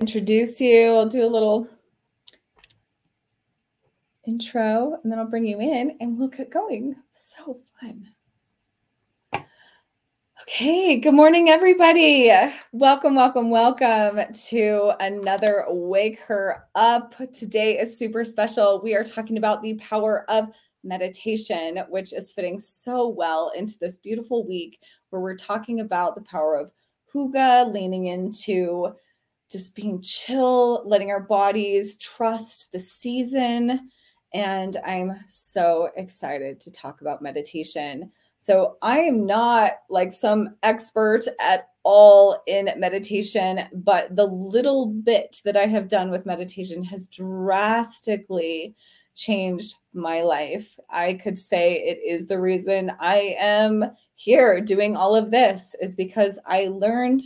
introduce you. I'll do a little intro and then I'll bring you in and we'll get going. So fun. Okay, good morning, everybody. Welcome, welcome, welcome to another Wake Her Up. Today is super special. We are talking about the power of meditation, which is fitting so well into this beautiful week where we're talking about the power of hygge, leaning into just being chill, letting our bodies trust the season. And I'm so excited to talk about meditation. So, I am not like some expert at all in meditation, but the little bit that I have done with meditation has drastically changed my life. I could say it is the reason I am here doing all of this, is because I learned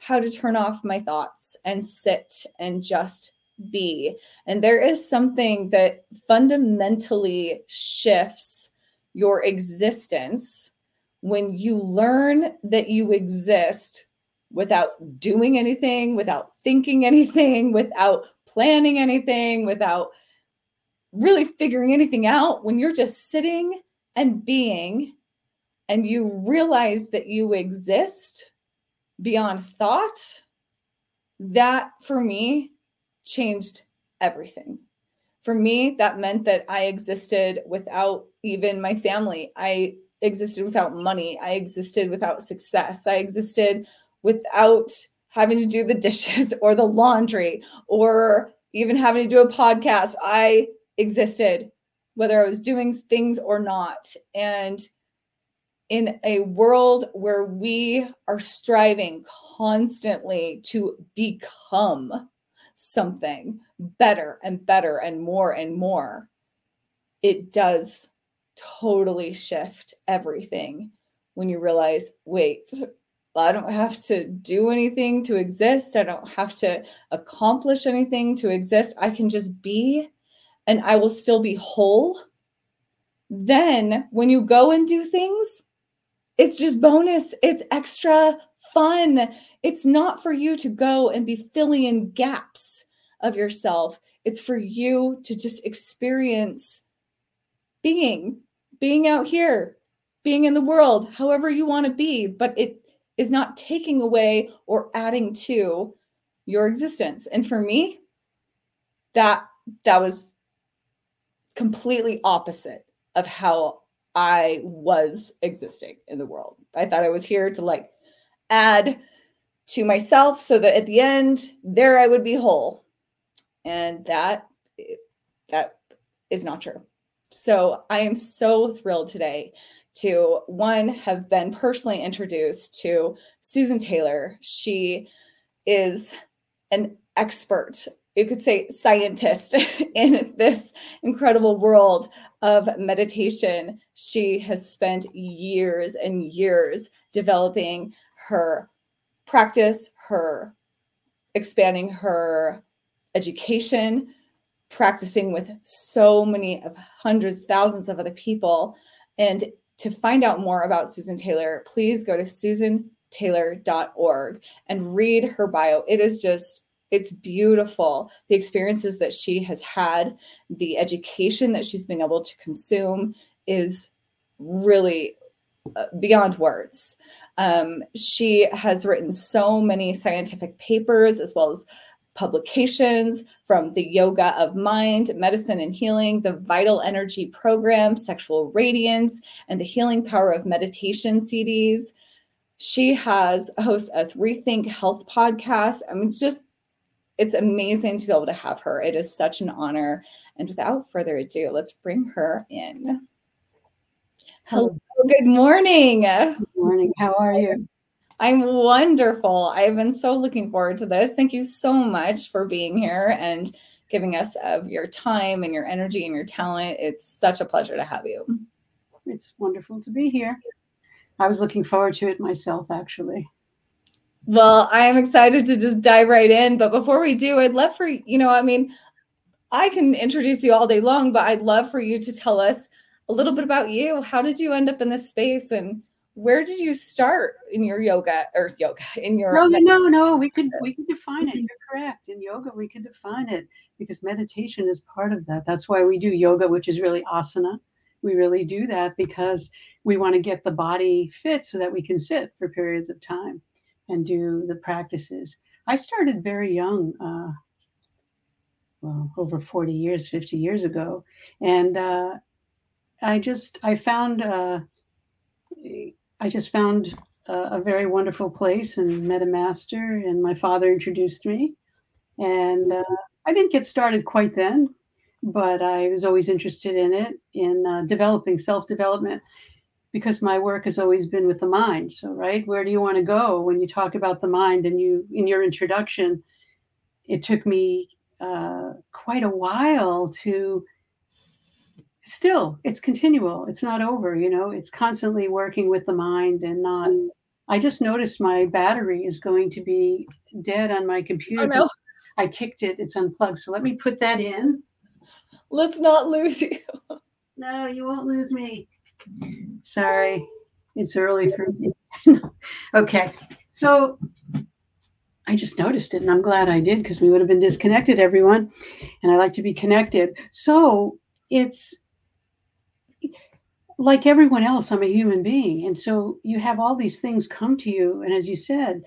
how to turn off my thoughts and sit and just be. And there is something that fundamentally shifts your existence when you learn that you exist without doing anything, without thinking anything, without planning anything, without really figuring anything out. When you're just sitting and being, and you realize that you exist beyond thought, that for me changed everything. For me, that meant that I existed without even my family. I existed without money. I existed without success. I existed without having to do the dishes or the laundry or even having to do a podcast. I existed whether I was doing things or not. And in a world where we are striving constantly to become something better and better and more and more, it does totally shift everything when you realize wait, I don't have to do anything to exist. I don't have to accomplish anything to exist. I can just be and I will still be whole. Then, when you go and do things, it's just bonus. It's extra fun. It's not for you to go and be filling in gaps of yourself. It's for you to just experience being, being out here, being in the world, however you want to be, but it is not taking away or adding to your existence. And for me, that that was completely opposite of how I was existing in the world. I thought I was here to like add to myself so that at the end there I would be whole. And that that is not true. So I am so thrilled today to one have been personally introduced to Susan Taylor. She is an expert you could say scientist in this incredible world of meditation. She has spent years and years developing her practice, her expanding her education, practicing with so many of hundreds, thousands of other people. And to find out more about Susan Taylor, please go to susantaylor.org and read her bio. It is just it's beautiful the experiences that she has had the education that she's been able to consume is really uh, beyond words. Um, she has written so many scientific papers as well as publications from the yoga of mind medicine and healing the vital energy program sexual radiance and the healing power of meditation cds she has hosts a rethink health podcast. I mean it's just it's amazing to be able to have her. It is such an honor. And without further ado, let's bring her in. Hello. Good morning. Good morning. How are you? I'm wonderful. I've been so looking forward to this. Thank you so much for being here and giving us of your time and your energy and your talent. It's such a pleasure to have you. It's wonderful to be here. I was looking forward to it myself, actually. Well, I am excited to just dive right in. But before we do, I'd love for you know, I mean, I can introduce you all day long, but I'd love for you to tell us a little bit about you. How did you end up in this space and where did you start in your yoga or yoga in your no no no we could we could define it. You're correct. In yoga we could define it because meditation is part of that. That's why we do yoga which is really asana. We really do that because we want to get the body fit so that we can sit for periods of time and do the practices i started very young uh, well over 40 years 50 years ago and uh, i just i found uh, I just found a, a, very wonderful place and met a master, and my father introduced me. And uh, I didn't get started quite then, but I was always interested in it, in uh, developing self development, because my work has always been with the mind. So, right, where do you want to go when you talk about the mind? And you, in your introduction, it took me uh, quite a while to still it's continual it's not over you know it's constantly working with the mind and not i just noticed my battery is going to be dead on my computer oh, no. i kicked it it's unplugged so let me put that in let's not lose you no you won't lose me sorry it's early for me okay so I just noticed it and I'm glad I did because we would have been disconnected, everyone. And I like to be connected. So it's like everyone else, I'm a human being. And so you have all these things come to you. And as you said,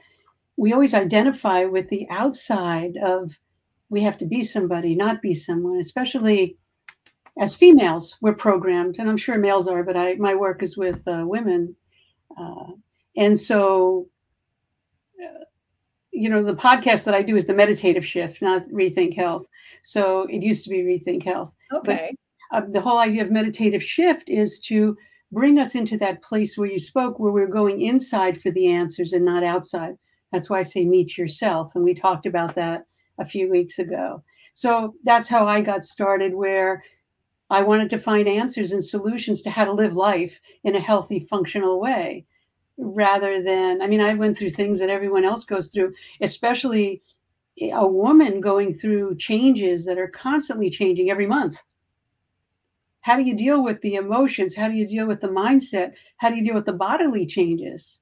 we always identify with the outside of we have to be somebody, not be someone, especially as females, we're programmed, and I'm sure males are, but I my work is with uh, women, uh, and so uh, you know the podcast that I do is the meditative shift, not rethink health. So it used to be rethink health. Okay uh, the whole idea of meditative shift is to bring us into that place where you spoke, where we're going inside for the answers and not outside. That's why I say meet yourself. And we talked about that a few weeks ago. So that's how I got started, where I wanted to find answers and solutions to how to live life in a healthy, functional way rather than, I mean, I went through things that everyone else goes through, especially a woman going through changes that are constantly changing every month how do you deal with the emotions? How do you deal with the mindset? How do you deal with the bodily changes?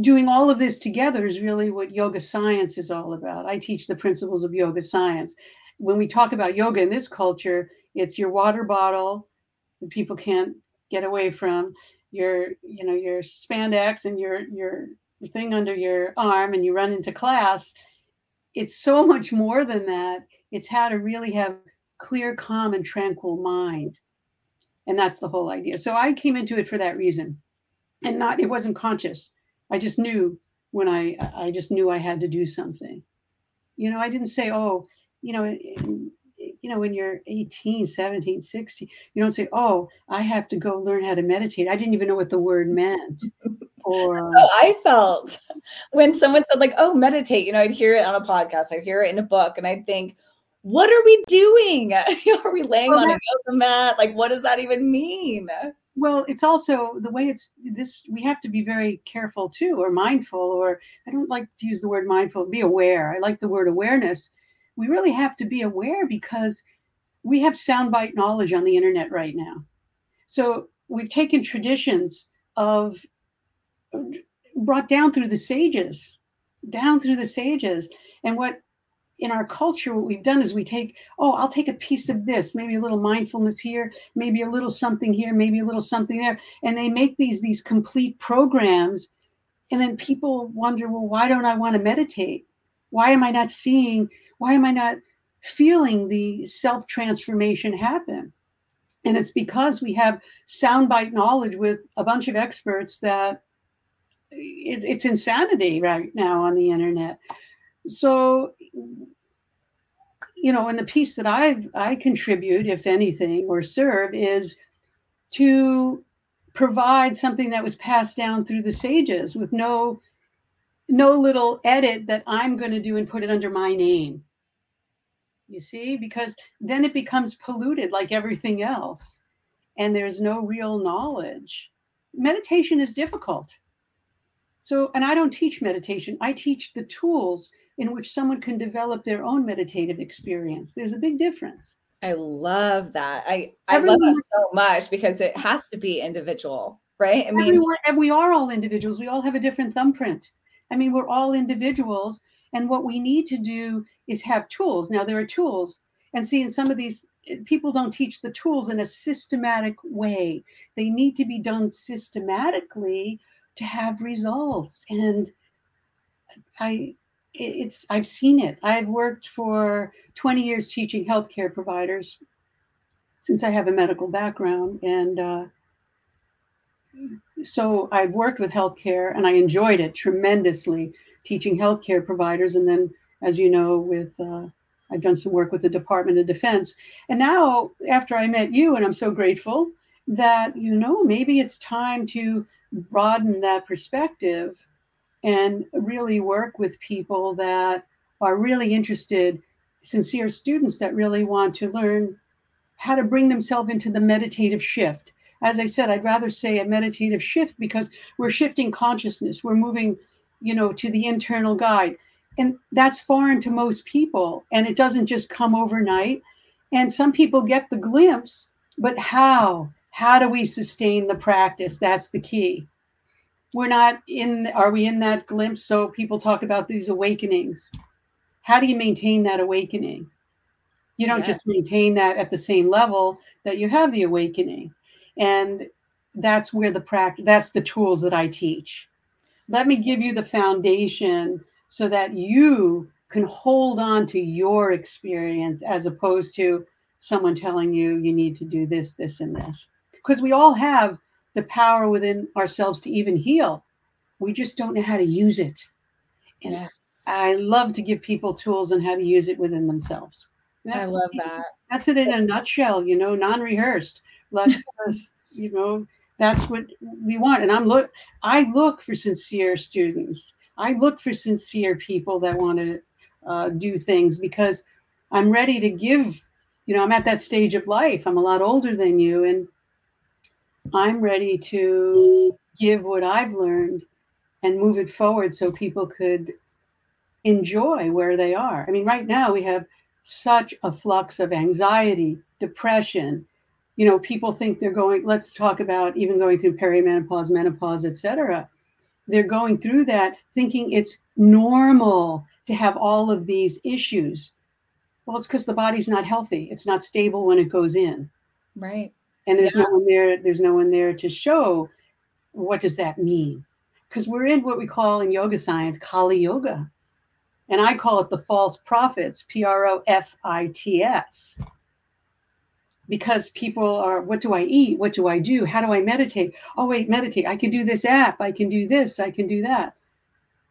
Doing all of this together is really what yoga science is all about. I teach the principles of yoga science. When we talk about yoga in this culture, it's your water bottle that people can't get away from, your, you know, your spandex and your your thing under your arm and you run into class. It's so much more than that. It's how to really have clear, calm, and tranquil mind. And that's the whole idea. So I came into it for that reason. And not it wasn't conscious. I just knew when I I just knew I had to do something. You know, I didn't say, oh, you know, eh, eh, you know, when you're 18, 17, 16, you don't say, oh, I have to go learn how to meditate. I didn't even know what the word meant. Or I felt when someone said, like, oh, meditate. You know, I'd hear it on a podcast, I'd hear it in a book, and I'd think, what are we doing? are we laying well, on a yoga mat? Like, what does that even mean? Well, it's also the way it's this, we have to be very careful too, or mindful, or I don't like to use the word mindful, be aware. I like the word awareness. We really have to be aware because we have soundbite knowledge on the internet right now. So we've taken traditions of brought down through the sages, down through the sages. And what in our culture, what we've done is we take, oh, I'll take a piece of this, maybe a little mindfulness here, maybe a little something here, maybe a little something there. And they make these these complete programs. And then people wonder, well, why don't I want to meditate? Why am I not seeing, why am I not feeling the self-transformation happen? And it's because we have soundbite knowledge with a bunch of experts that it, it's insanity right now on the internet so you know and the piece that i i contribute if anything or serve is to provide something that was passed down through the sages with no no little edit that i'm going to do and put it under my name you see because then it becomes polluted like everything else and there's no real knowledge meditation is difficult so and i don't teach meditation i teach the tools in which someone can develop their own meditative experience. There's a big difference. I love that. I, I love that so much because it has to be individual. right? I mean, Everyone, and we are all individuals. We all have a different thumbprint. I mean, we're all individuals. And what we need to do is have tools. Now, there are tools. And see, in some of these, eh, people don't teach the tools in a systematic way. They need to be done systematically to have results. And I, it's, I've seen it. I've worked for 20 years teaching healthcare providers since I have a medical background. And, uh, so I've worked with healthcare and I enjoyed it tremendously teaching healthcare providers. And then, as you know, with uh, I've done some work with the Department of Defense. And now, after I met you, and I'm so grateful that, you know, maybe it's time to broaden that perspective and really work with people that are really interested, sincere students that really want to learn how to bring themselves into the meditative shift as I said, I'd rather say a meditative shift because we're shifting consciousness. We're moving, you know, to the internal guide. And that's foreign to most people. And it doesn't just come overnight. And some people get the glimpse, but how? How do we sustain the practice? That's the key. We're not in, are we in that glimpse? So people talk about these awakenings. How do you maintain that awakening? You don't yes. just maintain that at the same level that you have the awakening and that's where the practice that's the tools that i teach let me give you the foundation so that you can hold on to your experience as opposed to someone telling you you need to do this this and this. Because we all have the power within ourselves to even heal. We just don't know how to use it. And yes. i love to give people tools on how to use it within themselves. I love that. That's it in a nutshell you know non-rehearsed. Let's just you know that's what we want. And i'm look i look for sincere students. I look for sincere people that want to uh, do things because i'm ready to give you know i'm at that stage of life. I'm a lot older than you and i'm ready to give what i've learned and move it forward so people could enjoy where they are. I mean right now we have such a flux of anxiety depression you know people think they're going let's talk about even going through perimenopause menopause etc they're going through that thinking it's normal to have all of these issues. Well it's because the body's not healthy. It's not stable when it goes in. Right. And there's yeah. no one there there's no one there to show what does that mean. Because we're in what we call in yoga science kali yuga. And i call it the false prophets p-r-o-f-i-t-s because people are what do i eat? What do i do? How do i meditate? Oh wait meditate. I can do this app. I can do this. I can do that.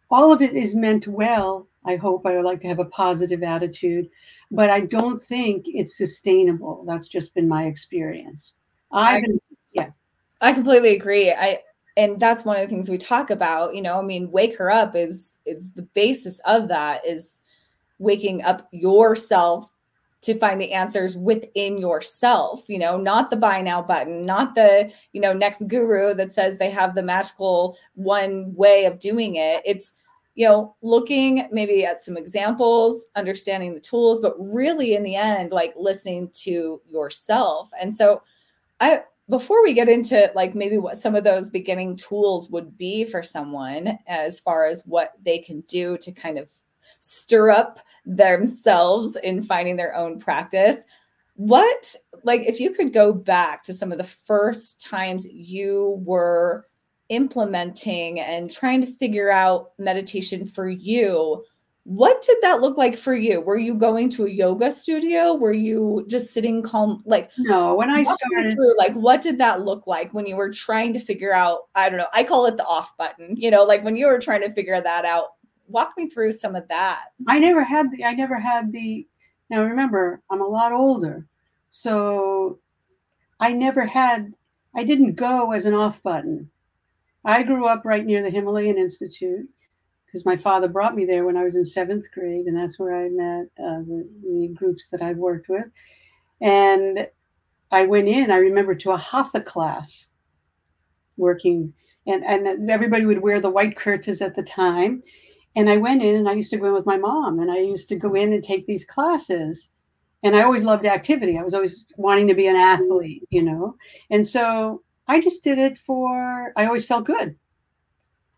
All of it is meant well i hope. I would like to have a positive attitude but i don't think it's sustainable. That's just been my experience. Been, yeah. I completely agree. I and that's one of the things we talk about you know i mean wake her up is is the basis of that is waking up yourself to find the answers within yourself you know not the buy now button not the you know next guru that says they have the magical one way of doing it. It's you know looking maybe at some examples understanding the tools but really in the end like listening to yourself. And so i before we get into like maybe what some of those beginning tools would be for someone as far as what they can do to kind of stir up themselves in finding their own practice. What like if you could go back to some of the first times you were implementing and trying to figure out meditation for you what did that look like for you? Were you going to a yoga studio? Were you just sitting calm? Like no when i started through, like what did that look like when you were trying to figure out i don't know i call it the off button you know like when you were trying to figure that out walk me through some of that. I never had the I never had the now remember, I'm a lot older. So I never had I didn't go as an off button. I grew up right near the Himalayan Institute because my father brought me there when I was in seventh grade, and that's where I met uh, the, the, groups that I've worked with. And I went in, I remember, to a Hatha class working, and, and everybody would wear the white kurtas at the time. And I went in and I used to go in with my mom and I used to go in and take these classes. And I always loved activity. I was always wanting to be an athlete, you know. And so I just did it for, I always felt good.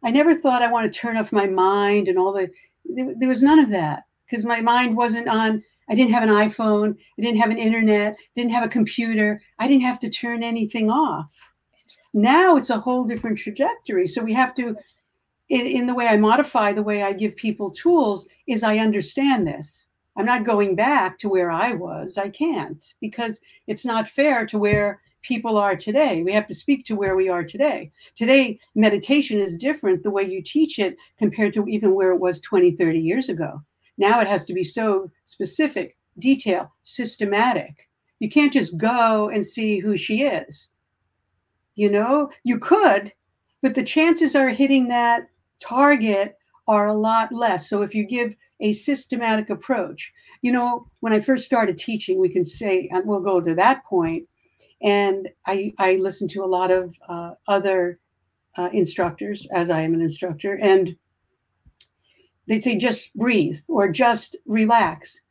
I never thought I want to turn off my mind and all the, there, there was none of that because my mind wasn't on, I didn't have an iPhone, I didn't have an internet, didn't have a computer. I didn't have to turn anything off. Now it's a whole different trajectory. So we have to, in, in the way I modify the way I give people tools, is I understand this. I'm not going back to where I was. I can't because it's not fair to where people are today. We have to speak to where we are today. Today, meditation is different the way you teach it compared to even where it was 20, 30 years ago. Now it has to be so specific, detailed, systematic. You can't just go and see who she is. You know, you could, but the chances are hitting that target are a lot less. So if you give a systematic approach, you know, when I first started teaching, we can say, and we'll go to that point. and I, I listen to a lot of uh, other uh, instructors, as I am an instructor, and they'd say, just breathe or just relax.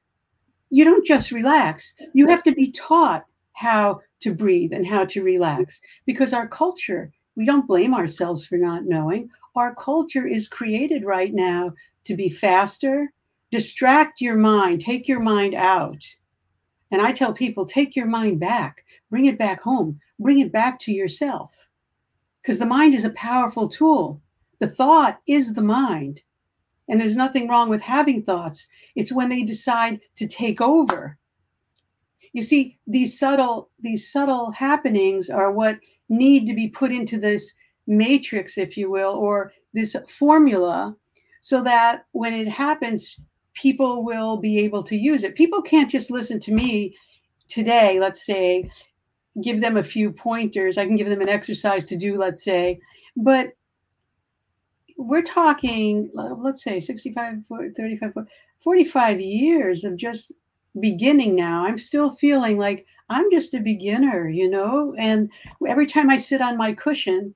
You don't just relax, you have to be taught how to breathe and how to relax because our culture, we don't blame ourselves for not knowing. Our culture is created right now to be faster, distract your mind, take your mind out. And I tell people, take your mind back Bring it back home. Bring it back to yourself. Because the mind is a powerful tool. The thought is the mind. And there's nothing wrong with having thoughts. It's when they decide to take over. You see, these subtle, these subtle happenings are what need to be put into this matrix, if you will, or this formula, so that when it happens, people will be able to use it. People can't just listen to me today, let's say, give them a few pointers. I can give them an exercise to do, let's say. But we're talking, let's say 65, 35, 45 years of just beginning now. I'm still feeling like I'm just a beginner, you know? And every time I sit on my cushion,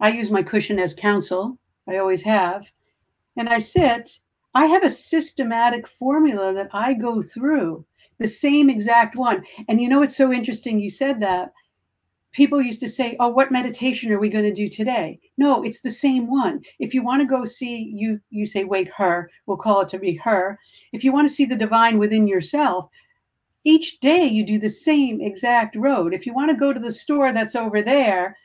I use my cushion as counsel. I always have. And I sit, I have a systematic formula that I go through the same exact one. And you know, it's so interesting you said that. People used to say, Oh, what meditation are we going to do today? No, it's the same one. If you want to go see, you you say, wait, her, we'll call it to be her. If you want to see the divine within yourself, each day you do the same exact road. If you want to go to the store that's over there,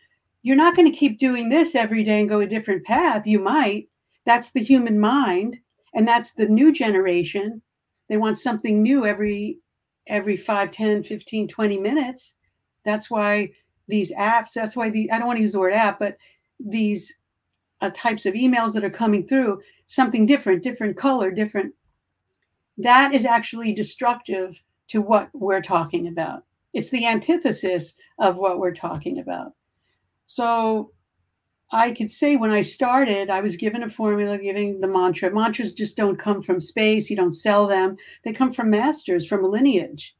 you're not going to keep doing this every day and go a different path. You might. That's the human mind. And that's the new generation they want something new every every 5 10 15 20 minutes that's why these apps that's why the i don't want to use the word app but these uh, types of emails that are coming through something different different color different that is actually destructive to what we're talking about it's the antithesis of what we're talking about so I could say when I started, I was given a formula, giving the mantra. Mantras just don't come from space. You don't sell them. They come from masters, from a lineage.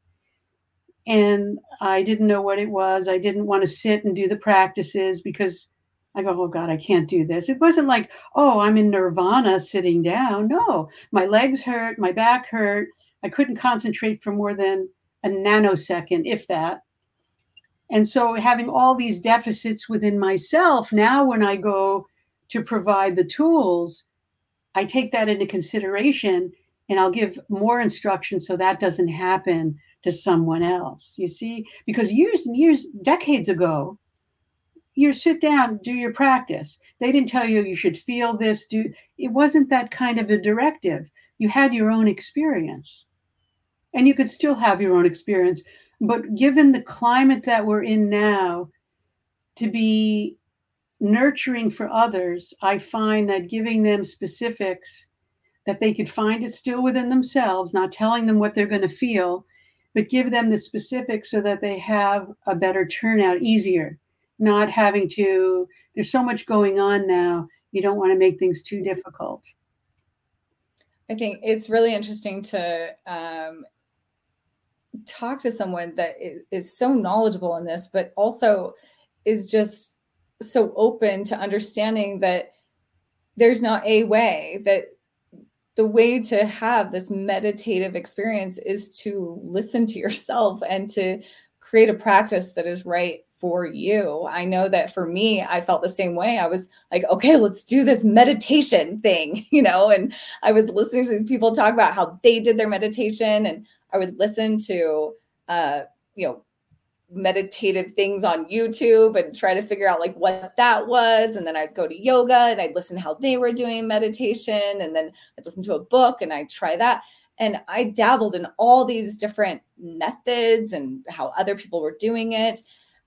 And I didn't know what it was. I didn't want to sit and do the practices because I go, oh God, I can't do this. It wasn't like, oh, I'm in nirvana sitting down. No, my legs hurt, my back hurt. I couldn't concentrate for more than a nanosecond, if that. And so having all these deficits within myself, now when I go to provide the tools, I take that into consideration and I'll give more instruction so that doesn't happen to someone else. You see, because years and years, decades ago, you sit down, do your practice. They didn't tell you you should feel this, do it wasn't that kind of a directive. You had your own experience. And you could still have your own experience, but given the climate that we're in now, to be nurturing for others, I find that giving them specifics that they could find it still within themselves, not telling them what they're going to feel, but give them the specifics so that they have a better turnout easier, not having to, there's so much going on now. You don't want to make things too difficult. I think it's really interesting to um, talk to someone that is, so knowledgeable in this, but also is just so open to understanding that there's not a way that the way to have this meditative experience is to listen to yourself and to create a practice that is right for you. I know that for me, I felt the same way. I was like, okay, let's do this meditation thing, you know, and I was listening to these people talk about how they did their meditation and I would listen to uh, you know, meditative things on YouTube and try to figure out like what that was. And then I'd go to yoga and I'd listen how they were doing meditation. And then I'd listen to a book and I'd try that. And I dabbled in all these different methods and how other people were doing it.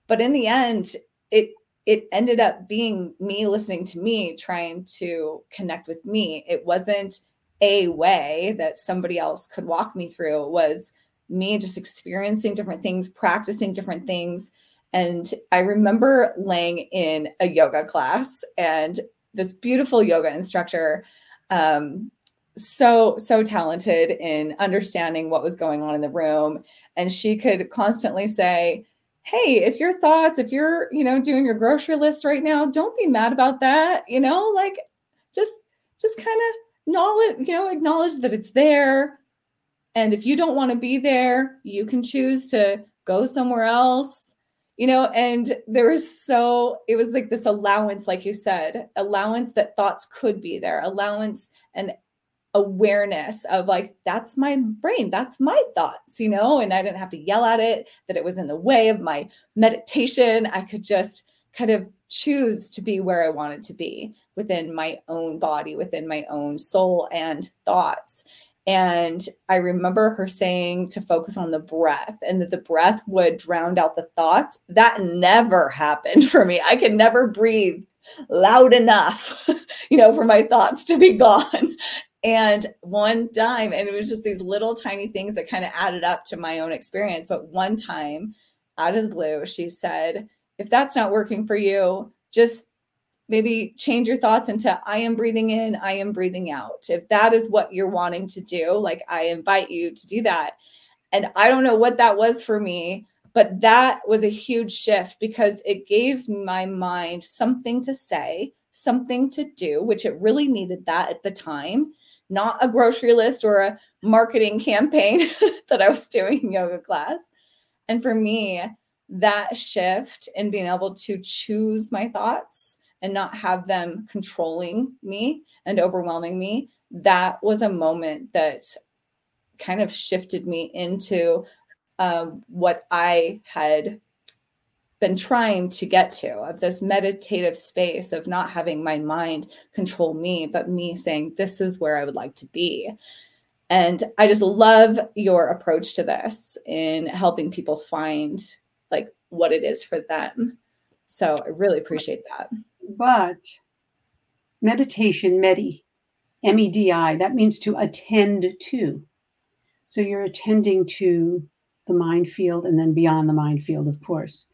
But in the end, it it ended up being me listening to me, trying to connect with me. It wasn't a way that somebody else could walk me through. Was me just experiencing different things, practicing different things. And I remember laying in a yoga class and this beautiful yoga instructor, um, so, so talented in understanding what was going on in the room. And she could constantly say, Hey, if your thoughts, if you're, you know, doing your grocery list right now, don't be mad about that. You know, like just, just kind of knowledge, you know, acknowledge that it's there and if you don't want to be there, you can choose to go somewhere else. You know, and there was so, it was like this allowance, like you said, allowance that thoughts could be there, allowance and awareness of like, that's my brain, that's my thoughts, you know, and I didn't have to yell at it, that it was in the way of my meditation. I could just kind of choose to be where I wanted to be within my own body, within my own soul and thoughts. And I remember her saying to focus on the breath and that the breath would drown out the thoughts. That never happened for me. I could never breathe loud enough, you know, for my thoughts to be gone. And one time, and it was just these little tiny things that kind of added up to my own experience. But one time, out of the blue, she said, If that's not working for you, just maybe change your thoughts into I am breathing in, I am breathing out. If that is what you're wanting to do, like I invite you to do that. And I don't know what that was for me, but that was a huge shift because it gave my mind something to say, something to do, which it really needed that at the time, not a grocery list or a marketing campaign that I was doing yoga class. And for me, that shift in being able to choose my thoughts and not have them controlling me and overwhelming me, that was a moment that kind of shifted me into um, what I had been trying to get to of this meditative space of not having my mind control me, but me saying, This is where I would like to be. And I just love your approach to this in helping people find like what it is for them. So I really appreciate that. But meditation, medi, M E D I, that means to attend to. So you're attending to the mind field and then beyond the mind field, of course.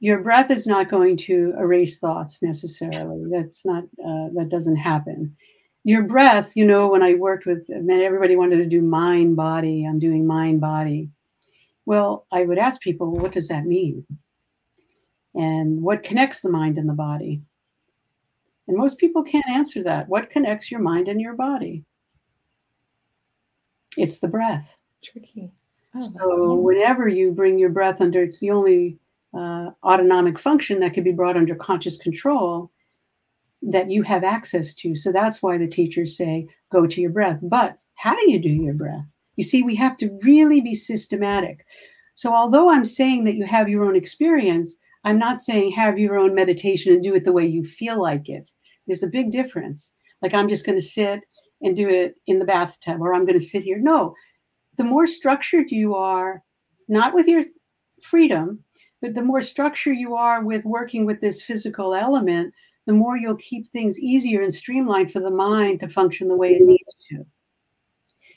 Your breath is not going to erase thoughts necessarily. That's not, uh, that doesn't happen. Your breath, you know, when I worked with, everybody wanted to do mind body. I'm doing mind body. Well, I would ask people, what does that mean? and what connects the mind and the body? And most people can't answer that. What connects your mind and your body? It's the breath. It's tricky. Oh, so whenever you bring your breath under, it's the only uh, autonomic function that can be brought under conscious control that you have access to. So that's why the teachers say, go to your breath. But how do you do your breath? You see, we have to really be systematic. So although I'm saying that you have your own experience, I'm not saying have your own meditation and do it the way you feel like it. There's a big difference. Like I'm just going to sit and do it in the bathtub or I'm going to sit here. No, the more structured you are, not with your freedom, but the more structured you are with working with this physical element, the more you'll keep things easier and streamlined for the mind to function the way it needs to.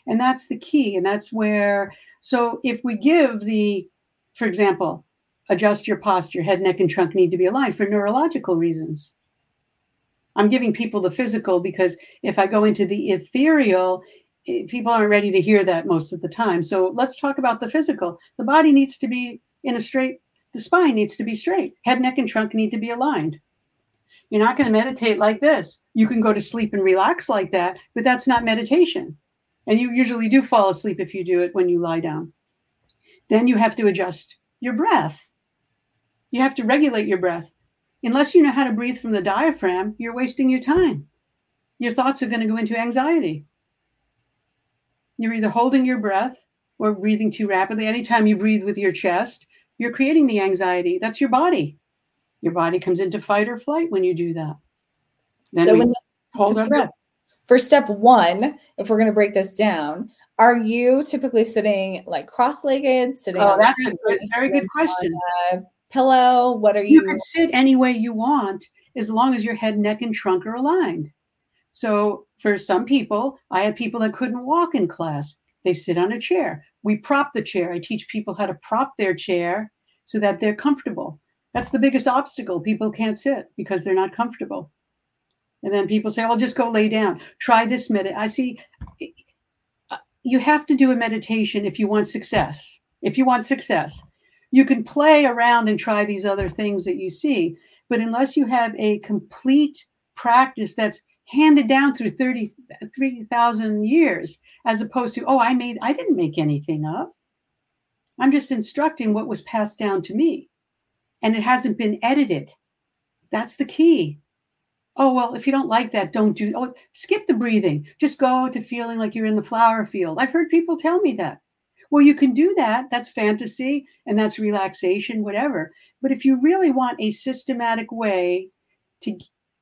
And that's the key. And that's where, so if we give the, for example, adjust your posture. Head, neck, and trunk need to be aligned for neurological reasons. I'm giving people the physical because if I go into the ethereal, eh, people aren't ready to hear that most of the time. So let's talk about the physical. The body needs to be in a straight, the spine needs to be straight. Head, neck, and trunk need to be aligned. You're not going to meditate like this. You can go to sleep and relax like that, but that's not meditation. And you usually do fall asleep if you do it when you lie down. Then you have to adjust your breath You have to regulate your breath. Unless you know how to breathe from the diaphragm, you're wasting your time. Your thoughts are going to go into anxiety. You're either holding your breath or breathing too rapidly. Anytime you breathe with your chest, you're creating the anxiety. That's your body. Your body comes into fight or flight when you do that. Then so when the, hold our breath. For step one, if we're going to break this down, are you typically sitting like cross-legged, sitting? Oh, on that's a good, very good question. pillow. What are You you? can sit any way you want as long as your head, neck, and trunk are aligned. So for some people, I had people that couldn't walk in class. They sit on a chair. We prop the chair. I teach people how to prop their chair so that they're comfortable. That's the biggest obstacle. People can't sit because they're not comfortable. And then people say, "Well, just go lay down. Try this med." I see. uh, You have to do a meditation if you want success. If you want success, you can play around and try these other things that you see, but unless you have a complete practice that's handed down through 33,000 years, as opposed to, oh, I made, I didn't make anything up. I'm just instructing what was passed down to me. And it hasn't been edited. That's the key. Oh, well, if you don't like that, don't do, oh, skip the breathing. Just go to feeling like you're in the flower field. I've heard people tell me that. Well, you can do that. That's fantasy and that's relaxation, whatever. But if you really want a systematic way to,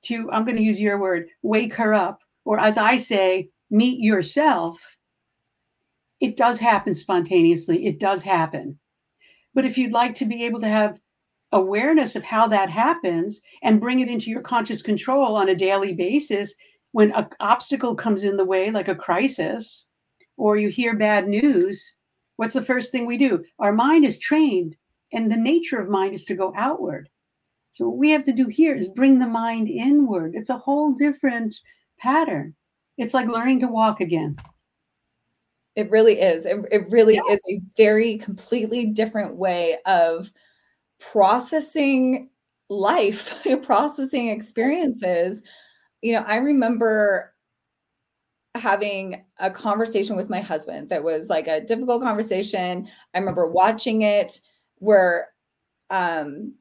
to I'm going to use your word, wake her up, or as I say, meet yourself, it does happen spontaneously. It does happen. But if you'd like to be able to have awareness of how that happens and bring it into your conscious control on a daily basis, when an obstacle comes in the way, like a crisis, or you hear bad news, what's the first thing we do? Our mind is trained, and the nature of mind is to go outward. So, what we have to do here is bring the mind inward. It's a whole different pattern. It's like learning to walk again. It really is. It, it really Yeah. is a very completely different way of processing life, processing experiences. You know, I remember having a conversation with my husband that was like a difficult conversation. I remember watching it where um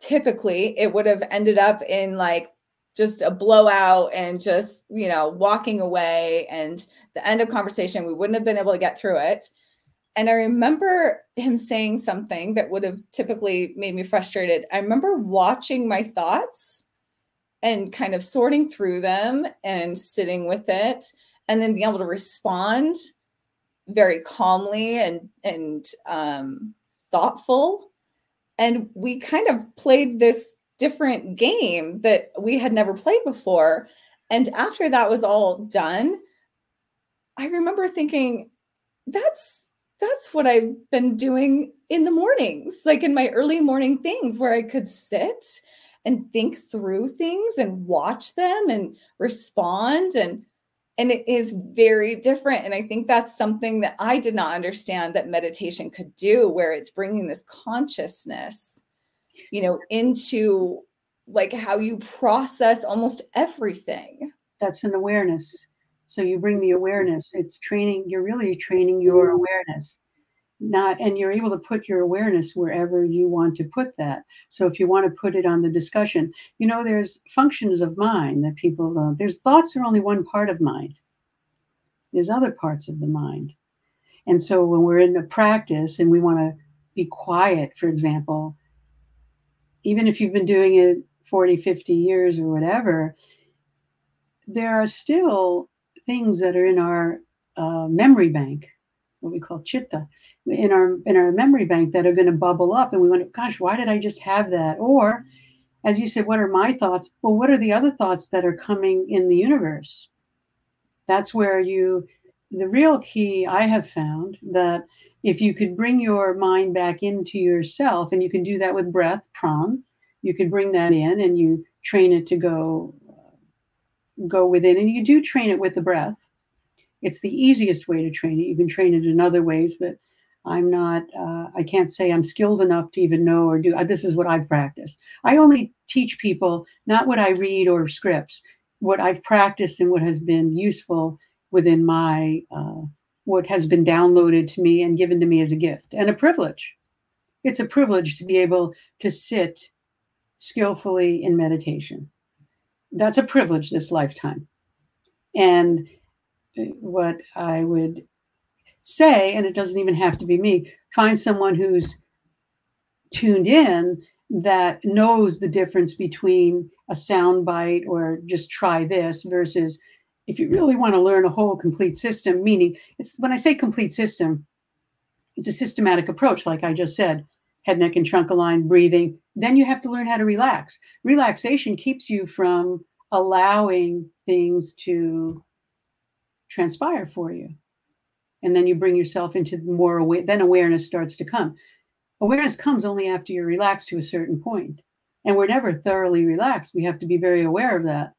typically it would have ended up in like just a blowout and just, you know, walking away and the end of conversation we wouldn't have been able to get through it. And I remember him saying something that would have typically made me frustrated. I remember watching my thoughts and kind of sorting through them and sitting with it and then being able to respond very calmly and and um, thoughtful and we kind of played this different game that we had never played before and after that was all done i remember thinking that's that's what i've been doing in the mornings like in my early morning things where i could sit and think through things and watch them and respond and and it is very different and i think that's something that i did not understand that meditation could do where it's bringing this consciousness you know into like how you process almost everything That's an awareness. So you bring the awareness. It's training, you're really training your awareness. Not and you're able to put your awareness wherever you want to put that. So if you want to put it on the discussion, you know, there's functions of mind that people uh, there's thoughts are only one part of mind. There's other parts of the mind. And so when we're in the practice and we want to be quiet, for example, even if you've been doing it 40, 50 years or whatever, there are still things that are in our uh, memory bank, what we call chitta, in our in our memory bank that are going to bubble up, and we wonder, gosh, why did I just have that? Or, as you said, what are my thoughts? Well, what are the other thoughts that are coming in the universe? That's where you, the real key I have found that if you could bring your mind back into yourself, and you can do that with breath, pran, you could bring that in and you train it to go go within and you do train it with the breath. It's the easiest way to train it. You can train it in other ways but i'm not uh, i can't say i'm skilled enough to even know or do uh, this is what i've practiced. I only teach people not what i read or scripts what i've practiced and what has been useful within my uh, what has been downloaded to me and given to me as a gift and a privilege. It's a privilege to be able to sit skillfully in meditation. That's a privilege this lifetime. And uh, what I would say, and it doesn't even have to be me, find someone who's tuned in that knows the difference between a sound bite or just try this versus if you really want to learn a whole complete system, meaning it's when I say complete system, it's a systematic approach, like I just said, head, neck, and trunk aligned, breathing. Then you have to learn how to relax. Relaxation keeps you from allowing things to transpire for you. And then you bring yourself into more aware, then awareness starts to come. Awareness comes only after you're relaxed to a certain point. And we're never thoroughly relaxed. We have to be very aware of that.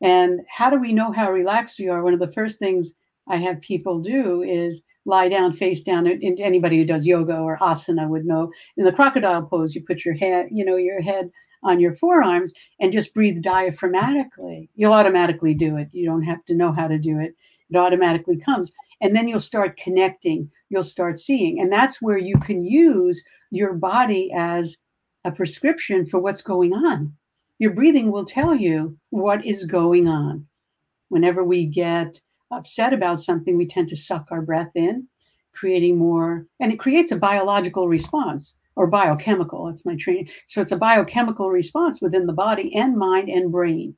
And how do we know how relaxed we are? One of the first things I have people do is lie down face down. And anybody who does yoga or asana would know in the crocodile pose, you put your head, you know, your head on your forearms and just breathe diaphragmatically. You'll automatically do it. You don't have to know how to do it. It automatically comes. And then you'll start connecting, you'll start seeing. And that's where you can use your body as a prescription for what's going on. Your breathing will tell you what is going on. Whenever we get upset about something, we tend to suck our breath in, creating more, and it creates a biological response or biochemical. That's my training. So it's a biochemical response within the body and mind and brain.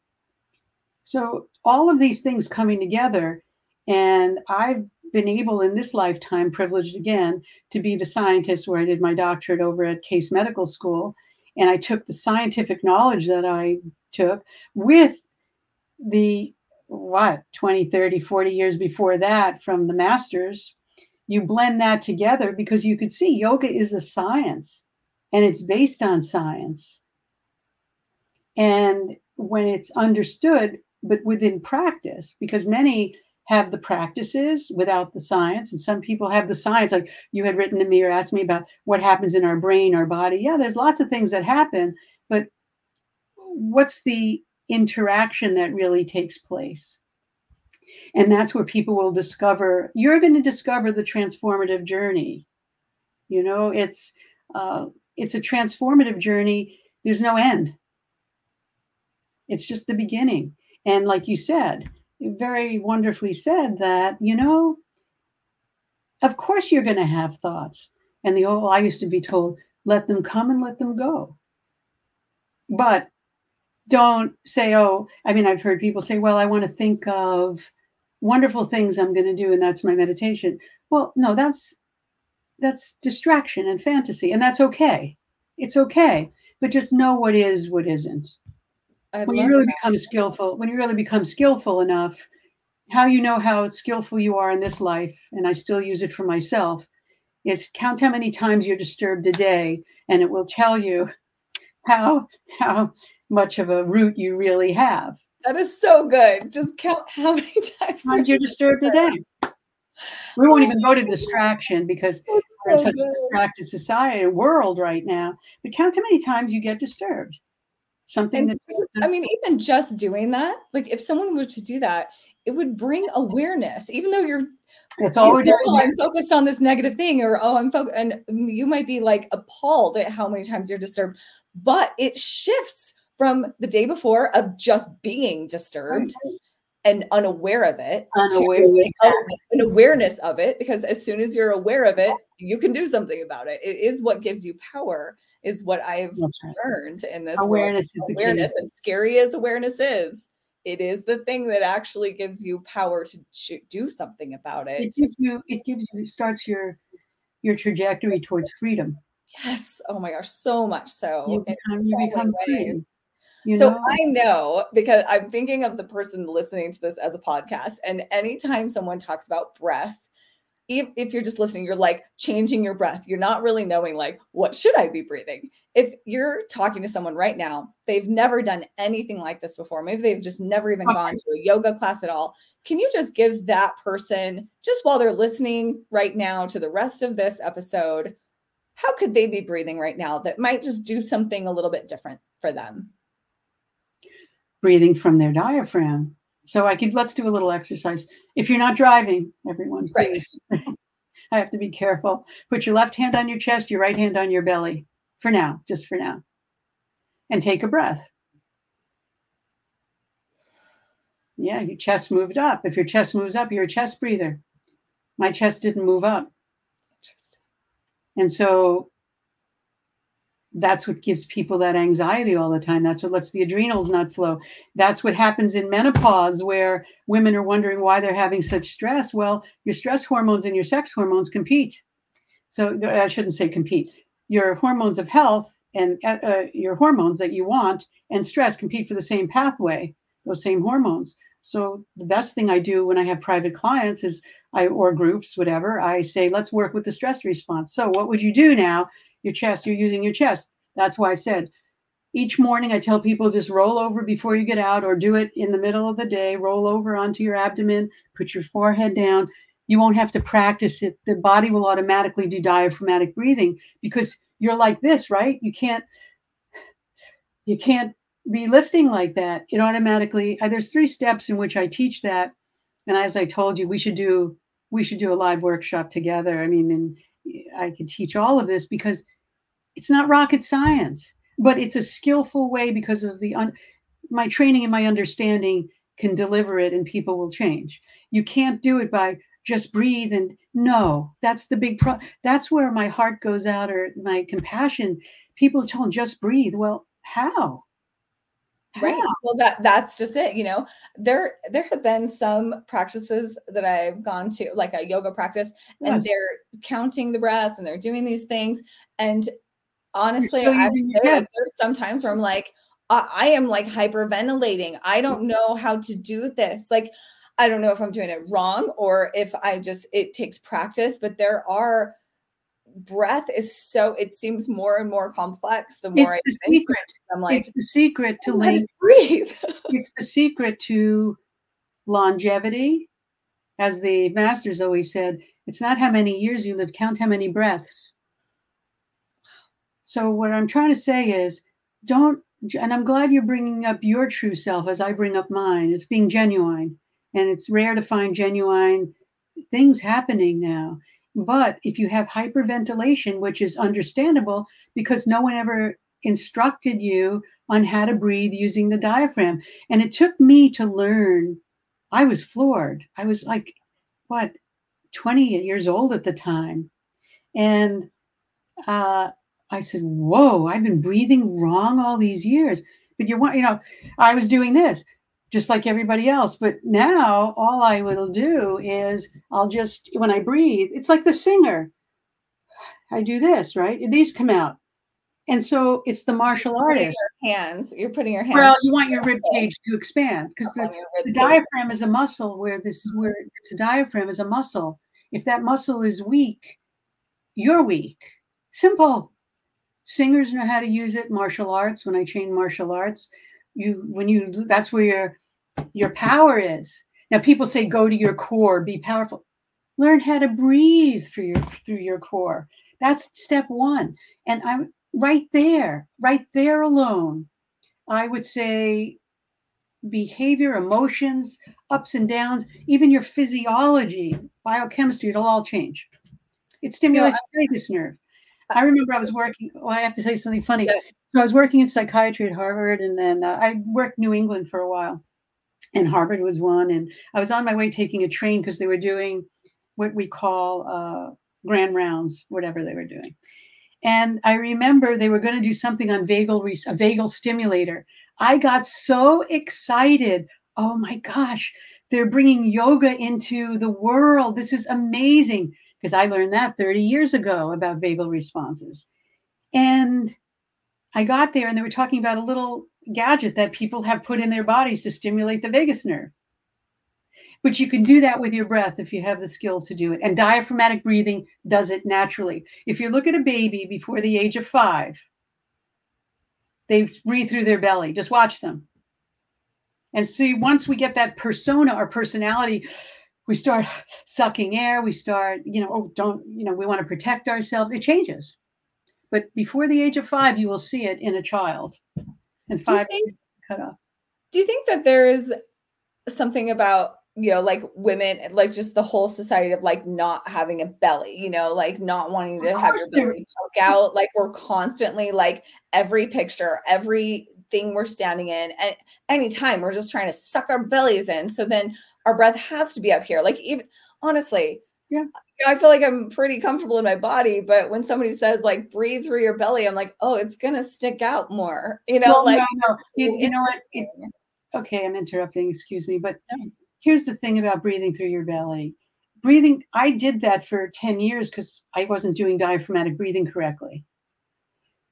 So all of these things coming together, and I've been able in this lifetime, privileged again, to be the scientist where I did my doctorate over at Case Medical School. And I took the scientific knowledge that I took with the what 20 30 40 years before that from the masters you blend that together because you could see yoga is a science and it's based on science. And when it's understood but within practice because many have the practices without the science and some people have the science like you had written to me or asked me about what happens in our brain our body. Yeah there's lots of things that happen but what's the interaction that really takes place. And that's where people will discover, you're going to discover the transformative journey. You know, it's uh, it's a transformative journey. There's no end. It's just the beginning. And like you said, very wonderfully said that, you know, of course you're going to have thoughts. And the old, I used to be told, let them come and let them go. But don't say, oh, I mean, I've heard people say, well, I want to think of wonderful things I'm going to do, and that's my meditation. Well, no, that's that's distraction and fantasy, and that's okay. It's okay, but just know what is, what isn't. I when you really that. become skillful, when you really become skillful enough, how you know how skillful you are in this life, and I still use it for myself, is count how many times you're disturbed a day, and it will tell you how how much of a root you really have. That is so good. Just count how many times you're disturbed a day. We won't even go to distraction because we're in such good. a distracted society and world right now. But count how many times you get disturbed. Something that I mean, even just doing that, like if someone were to do that, it would bring awareness, even though you're that's all we're doing. Oh, I'm focused on this negative thing, or oh, I'm focused, and you might be like appalled at how many times you're disturbed, but it shifts from the day before of just being disturbed mm-hmm. and unaware of it unaware, exactly. an awareness of it because as soon as you're aware of it you can do something about it it is what gives you power is what i've right. learned in this awareness world. is awareness as scary as awareness is it is the thing that actually gives you power to do something about it it. gives you it gives you starts your your trajectory towards freedom. Yes. Oh my gosh so much so. You become, you become free. so know? I know because I'm thinking of the person listening to this as a podcast. And anytime someone talks about breath, if, if you're just listening, you're like changing your breath. You're not really knowing, like, what should I be breathing? If you're talking to someone right now, they've never done anything like this before. Maybe they've just never even okay. gone to a yoga class at all. Can you just give that person, just while they're listening right now to the rest of this episode, how could they be breathing right now that might just do something a little bit different for them? breathing from their diaphragm. So I could let's do a little exercise. If you're not driving, everyone, please. Right. I have to be careful. Put your left hand on your chest, your right hand on your belly for now, just for now. And take a breath. Yeah, your chest moved up. If your chest moves up, you're a chest breather. My chest didn't move up. Interesting. And so that's what gives people that anxiety all the time. That's what lets the adrenals not flow. That's what happens in menopause, where women are wondering why they're having such stress. Well, your stress hormones and your sex hormones compete. So I shouldn't say compete. Your hormones of health and uh, uh your hormones that you want and stress compete for the same pathway, those same hormones. So the best thing I do when I have private clients is I or groups, whatever, I say, let's work with the stress response. So what would you do now? Your chest, you're using your chest. That's why I said each morning I tell people just roll over before you get out or do it in the middle of the day, roll over onto your abdomen, put your forehead down. You won't have to practice it. The body will automatically do diaphragmatic breathing because you're like this, right? You can't you can't be lifting like that, it automatically there's three steps in which I teach that. And as I told you, we should do we should do a live workshop together. I mean, and I could teach all of this because it's not rocket science, but it's a skillful way because of the un, my training and my understanding can deliver it and people will change. You can't do it by just breathe and no, that's the big pro. That's where my heart goes out or my compassion. People are told just breathe. Well, how? right well that that's just it you know there there have been some practices that i've gone to like a yoga practice yes. and they're counting the breaths and they're doing these things and honestly so I there's sometimes where i'm like I, I am like hyperventilating i don't mm-hmm. know how to do this like i don't know if i'm doing it wrong or if i just it takes practice but there are breath is so it seems more and more complex the more it's I the secret. I'm like it's the secret to let breathe. it's the secret to longevity. As the masters always said, it's not how many years you live, count how many breaths. So what I'm trying to say is don't and I'm glad you're bringing up your true self as I bring up mine. It's being genuine. And it's rare to find genuine things happening now. But if you have hyperventilation, which is understandable because no one ever instructed you on how to breathe using the diaphragm. And it took me to learn. I was floored. I was like, what, 20 years old at the time. And uh, I said, whoa, I've been breathing wrong all these years. But you want, you know, I was doing this just like everybody else. But now all I will do is I'll just, when I breathe, it's like the singer. I do this, right? These come out. And so it's the martial artist. hands. You're putting your hands. Well, you want your rib cage to expand because the, the diaphragm is a muscle where this where it's a diaphragm is a muscle. If that muscle is weak, you're weak. Simple. Singers know how to use it. Martial arts. When I train martial arts, you when you that's where your your power is now people say go to your core be powerful learn how to breathe through your through your core that's step one and i'm right there right there alone i would say behavior emotions ups and downs even your physiology biochemistry it'll all change it stimulates the vagus nerve I remember I was working. Well, I have to tell you something funny. Yes. So I was working in psychiatry at Harvard, and then uh, I worked New England for a while, and Harvard was one. And I was on my way taking a train because they were doing what we call uh, grand rounds, whatever they were doing. And I remember they were going to do something on vagal a vagal stimulator. I got so excited. Oh my gosh, they're bringing yoga into the world. This is amazing because I learned that 30 years ago about vagal responses. And I got there and they were talking about a little gadget that people have put in their bodies to stimulate the vagus nerve. But you can do that with your breath if you have the skill to do it. And diaphragmatic breathing does it naturally. If you look at a baby before the age of five, they breathe through their belly. Just watch them. And see, once we get that persona or personality, we start sucking air we start you know oh don't you know we want to protect ourselves it changes but before the age of five you will see it in a child and five do think, cut off do you think that there is something about you know, like women, like just the whole society of like not having a belly, you know, like not wanting to have your belly poke out. Like we're constantly like every picture, every thing we're standing in, and anytime we're just trying to suck our bellies in. So then our breath has to be up here. Like even honestly, yeah. I feel like I'm pretty comfortable in my body, but when somebody says like breathe through your belly, I'm like, oh, it's gonna stick out more. You know, well, like no, no. You, you know what? It's, okay, I'm interrupting, excuse me, but here's the thing about breathing through your belly. Breathing, I did that for 10 years because I wasn't doing diaphragmatic breathing correctly.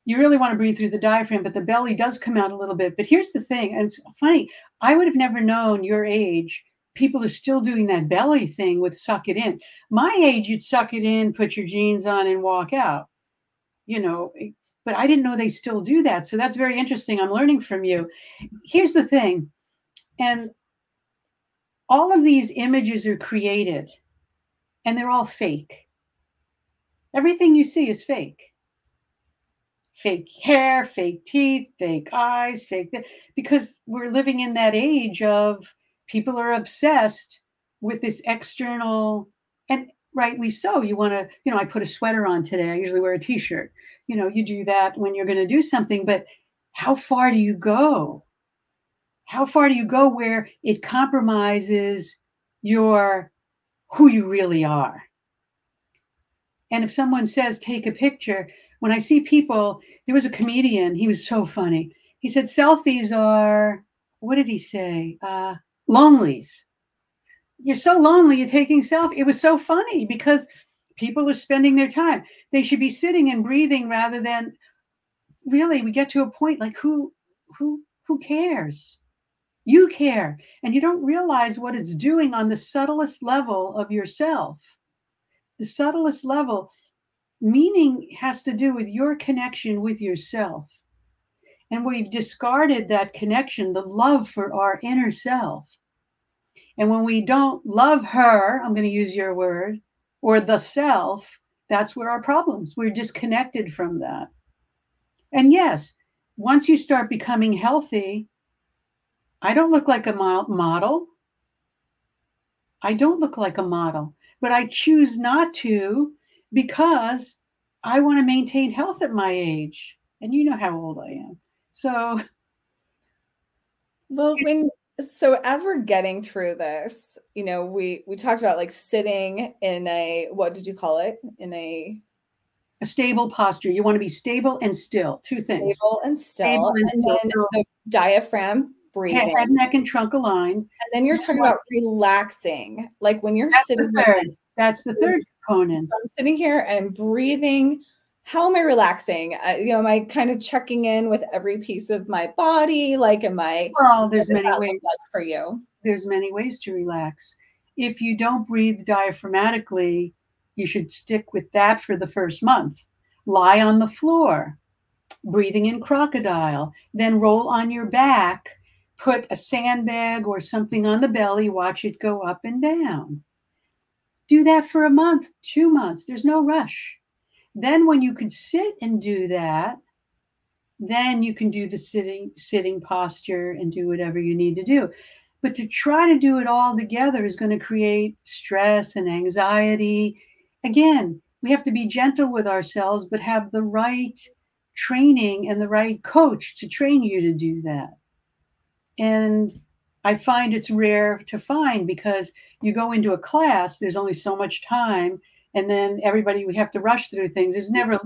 You really want to breathe through the diaphragm, but the belly does come out a little bit. But here's the thing, and it's funny, I would have never known your age. People are still doing that belly thing with suck it in. My age, you'd suck it in, put your jeans on, and walk out. You know, eh, but I didn't know they still do that. So that's very interesting. I'm learning from you. Here's the thing, and all of these images are created and they're all fake. Everything you see is fake. Fake hair, fake teeth, fake eyes, fake because we're living in that age of people are obsessed with this external and rightly so. You want to, you know, I put a sweater on today. I usually wear a t-shirt. You know, you do that when you're going to do something, but how far do you go? how far do you go where it compromises your who you really are? And if someone says, take a picture, when I see people, there was a comedian, he was so funny. He said, selfies are, what did he say? Uh, lonelies. You're so lonely, you're taking selfie. It was so funny because people are spending their time. They should be sitting and breathing rather than really we get to a point like who who who cares? You care, and you don't realize what it's doing on the subtlest level of yourself. The subtlest level, meaning has to do with your connection with yourself. And we've discarded that connection, the love for our inner self. And when we don't love her, I'm going to use your word, or the self, that's where our problems. We're disconnected from that. And yes, once you start becoming healthy, I don't look like a model. I don't look like a model, but I choose not to because I want to maintain health at my age. And you know how old I am. So, well, when so as we're getting through this, you know, we we talked about like sitting in a what did you call it? In a a stable posture. You want to be stable and still. Two things. Stable and still. Stable and, and still. so, the diaphragm breathing. Head, neck, and trunk aligned. And then you're talking about relaxing, like when you're That's sitting. The third. That's the third component. So I'm sitting here and breathing. How am I relaxing? Uh, you know, am I kind of checking in with every piece of my body? Like, am I? Well, there's many ways like for you. There's many ways to relax. If you don't breathe diaphragmatically, you should stick with that for the first month. Lie on the floor, breathing in crocodile, then roll on your back put a sandbag or something on the belly, watch it go up and down. Do that for a month, two months. There's no rush. Then, when you can sit and do that, then you can do the sitting sitting posture and do whatever you need to do. But to try to do it all together is going to create stress and anxiety. Again, we have to be gentle with ourselves, but have the right training and the right coach to train you to do that. And I find it's rare to find because you go into a class, there's only so much time, and then everybody we have to rush through things. There's never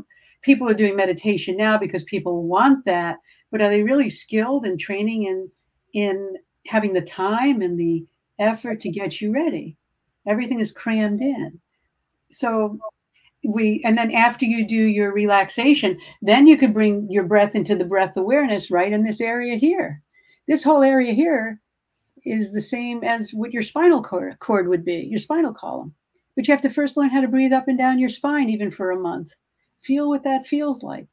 people are doing meditation now because people want that, but are they really skilled in training and in having the time and the effort to get you ready? Everything is crammed in. So we and then after you do your relaxation, then you could bring your breath into the breath awareness right in this area here this whole area here is the same as what your spinal cord, cord would be, your spinal column. But you have to first learn how to breathe up and down your spine, even for a month. Feel what that feels like.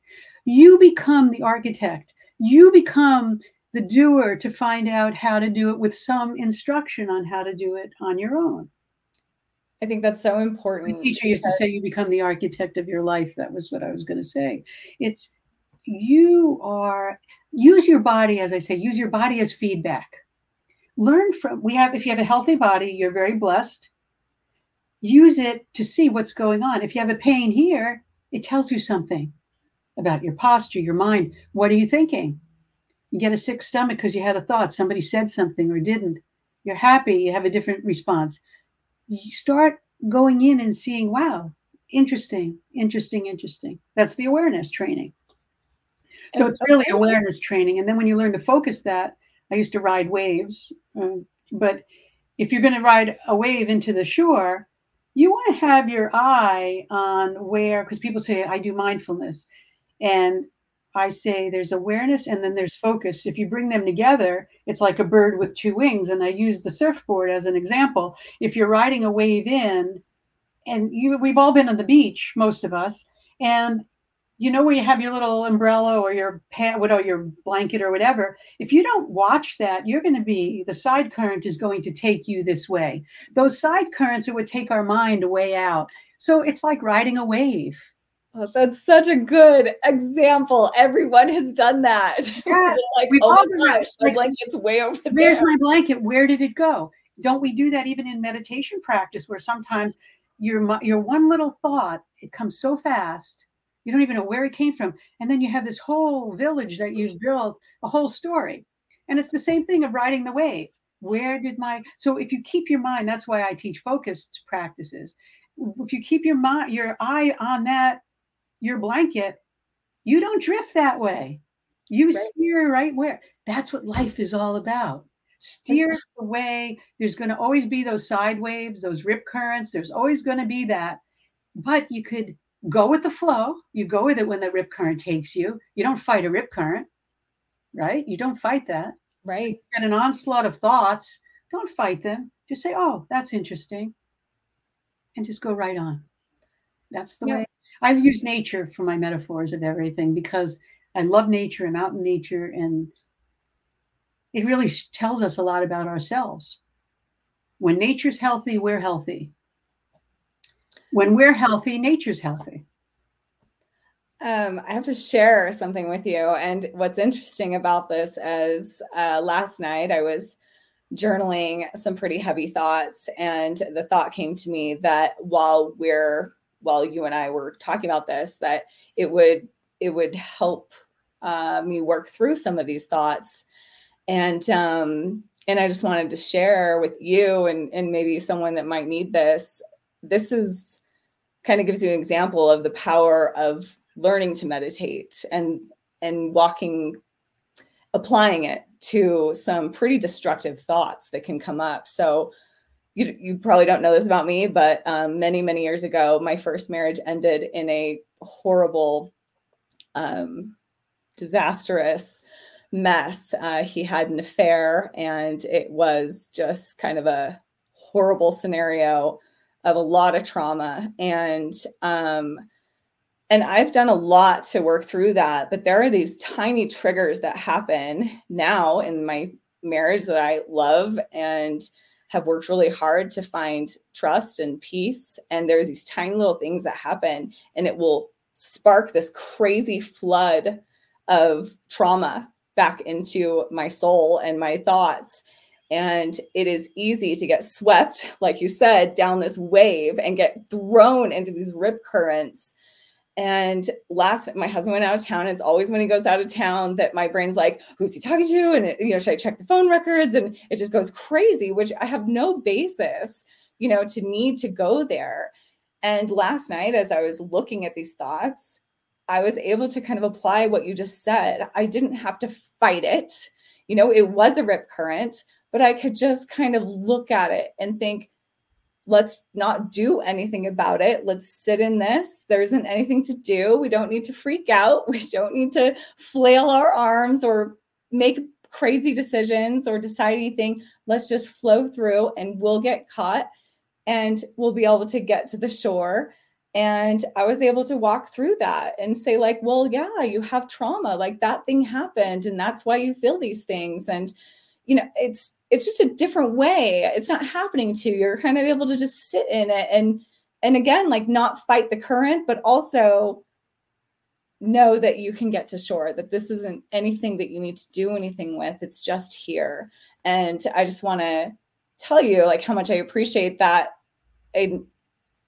You become the architect. You become the doer to find out how to do it with some instruction on how to do it on your own. I think that's so important. My teacher used to say you become the architect of your life. That was what I was going to say. It's you are use your body, as I say, use your body as feedback. learn from we have if you have a healthy body you're very blessed use it to see what's going on. If you have a pain here it tells you something about your posture your mind. What are you thinking? You get a sick stomach because you had a thought. Somebody said something or didn't. You're happy. You have a different response. You start going in and seeing wow interesting interesting interesting. That's the awareness training. So it's really awareness training. And then when you learn to focus that I used to ride waves, uh, but if you're going to ride a wave into the shore, you want to have your eye on where, because people say, I do mindfulness. And I say there's awareness and then there's focus. If you bring them together, it's like a bird with two wings. And I use the surfboard as an example. If you're riding a wave in, and you, we've all been on the beach, most of us, and you know where you have your little umbrella or your pant, what or your blanket or whatever. If you don't watch that, you're going to be the side current is going to take you this way. Those side currents are what take our mind way out. So it's like riding a wave. Oh, that's such a good example. Everyone has done that. Yeah, like, We've oh my gosh, my blanket's way over there. Where's my blanket? Where did it go? Don't we do that even in meditation practice where sometimes your your one little thought, it comes so fast you don't even know where it came from. And then you have this whole village that you've built, a whole story. And it's the same thing of riding the wave. Where did my so if you keep your mind, that's why I teach focused practices. If you keep your mind, your eye on that, your blanket, you don't drift that way. You right. steer right where. That's what life is all about. Steer the way. There's going to always be those side waves, those rip currents. There's always going to be that. But you could go with the flow. You go with it when the rip current takes you. You don't fight a rip current, right? You don't fight that. Right. So get an onslaught of thoughts. Don't fight them. Just say, oh, that's interesting. And just go right on. That's the yeah. way I use nature for my metaphors of everything because I love nature. I'm out in nature and it really tells us a lot about ourselves. When nature's healthy, we're healthy when we're healthy, nature's healthy. Um, I have to share something with you. And what's interesting about this is uh, last night I was journaling some pretty heavy thoughts, and the thought came to me that while we're while you and I were talking about this, that it would it would help uh, me work through some of these thoughts, and um, and I just wanted to share with you and and maybe someone that might need this. This is kind of gives you an example of the power of learning to meditate and and walking applying it to some pretty destructive thoughts that can come up. So you, you probably don't know this about me but um, many many years ago my first marriage ended in a horrible um, disastrous mess. Uh, he had an affair and it was just kind of a horrible scenario of a lot of trauma and um and I've done a lot to work through that, but there are these tiny triggers that happen now in my marriage that I love and have worked really hard to find trust and peace. And there's these tiny little things that happen, and it will spark this crazy flood of trauma back into my soul and my thoughts. And it is easy to get swept, like you said, down this wave and get thrown into these rip currents. And last, my husband went out of town. It's always when he goes out of town that my brain's like, "Who's he talking to?" And it, you know, should I check the phone records? And it just goes crazy, which I have no basis, you know, to need to go there. And last night, as I was looking at these thoughts, I was able to kind of apply what you just said. I didn't have to fight it. You know, it was a rip current but I could just kind of look at it and think, let's not do anything about it. Let's sit in this. There isn't anything to do. We don't need to freak out. We don't need to flail our arms or make crazy decisions or decide anything. Let's just flow through and we'll get caught and we'll be able to get to the shore. And I was able to walk through that and say, like, well, yeah, you have trauma. Like that thing happened. And that's why you feel these things. And you know it's it's just a different way it's not happening to you you're kind of able to just sit in it and and again like not fight the current but also know that you can get to shore, that this isn't anything that you need to do anything with. It's just here. And I just want to tell you like how much I appreciate that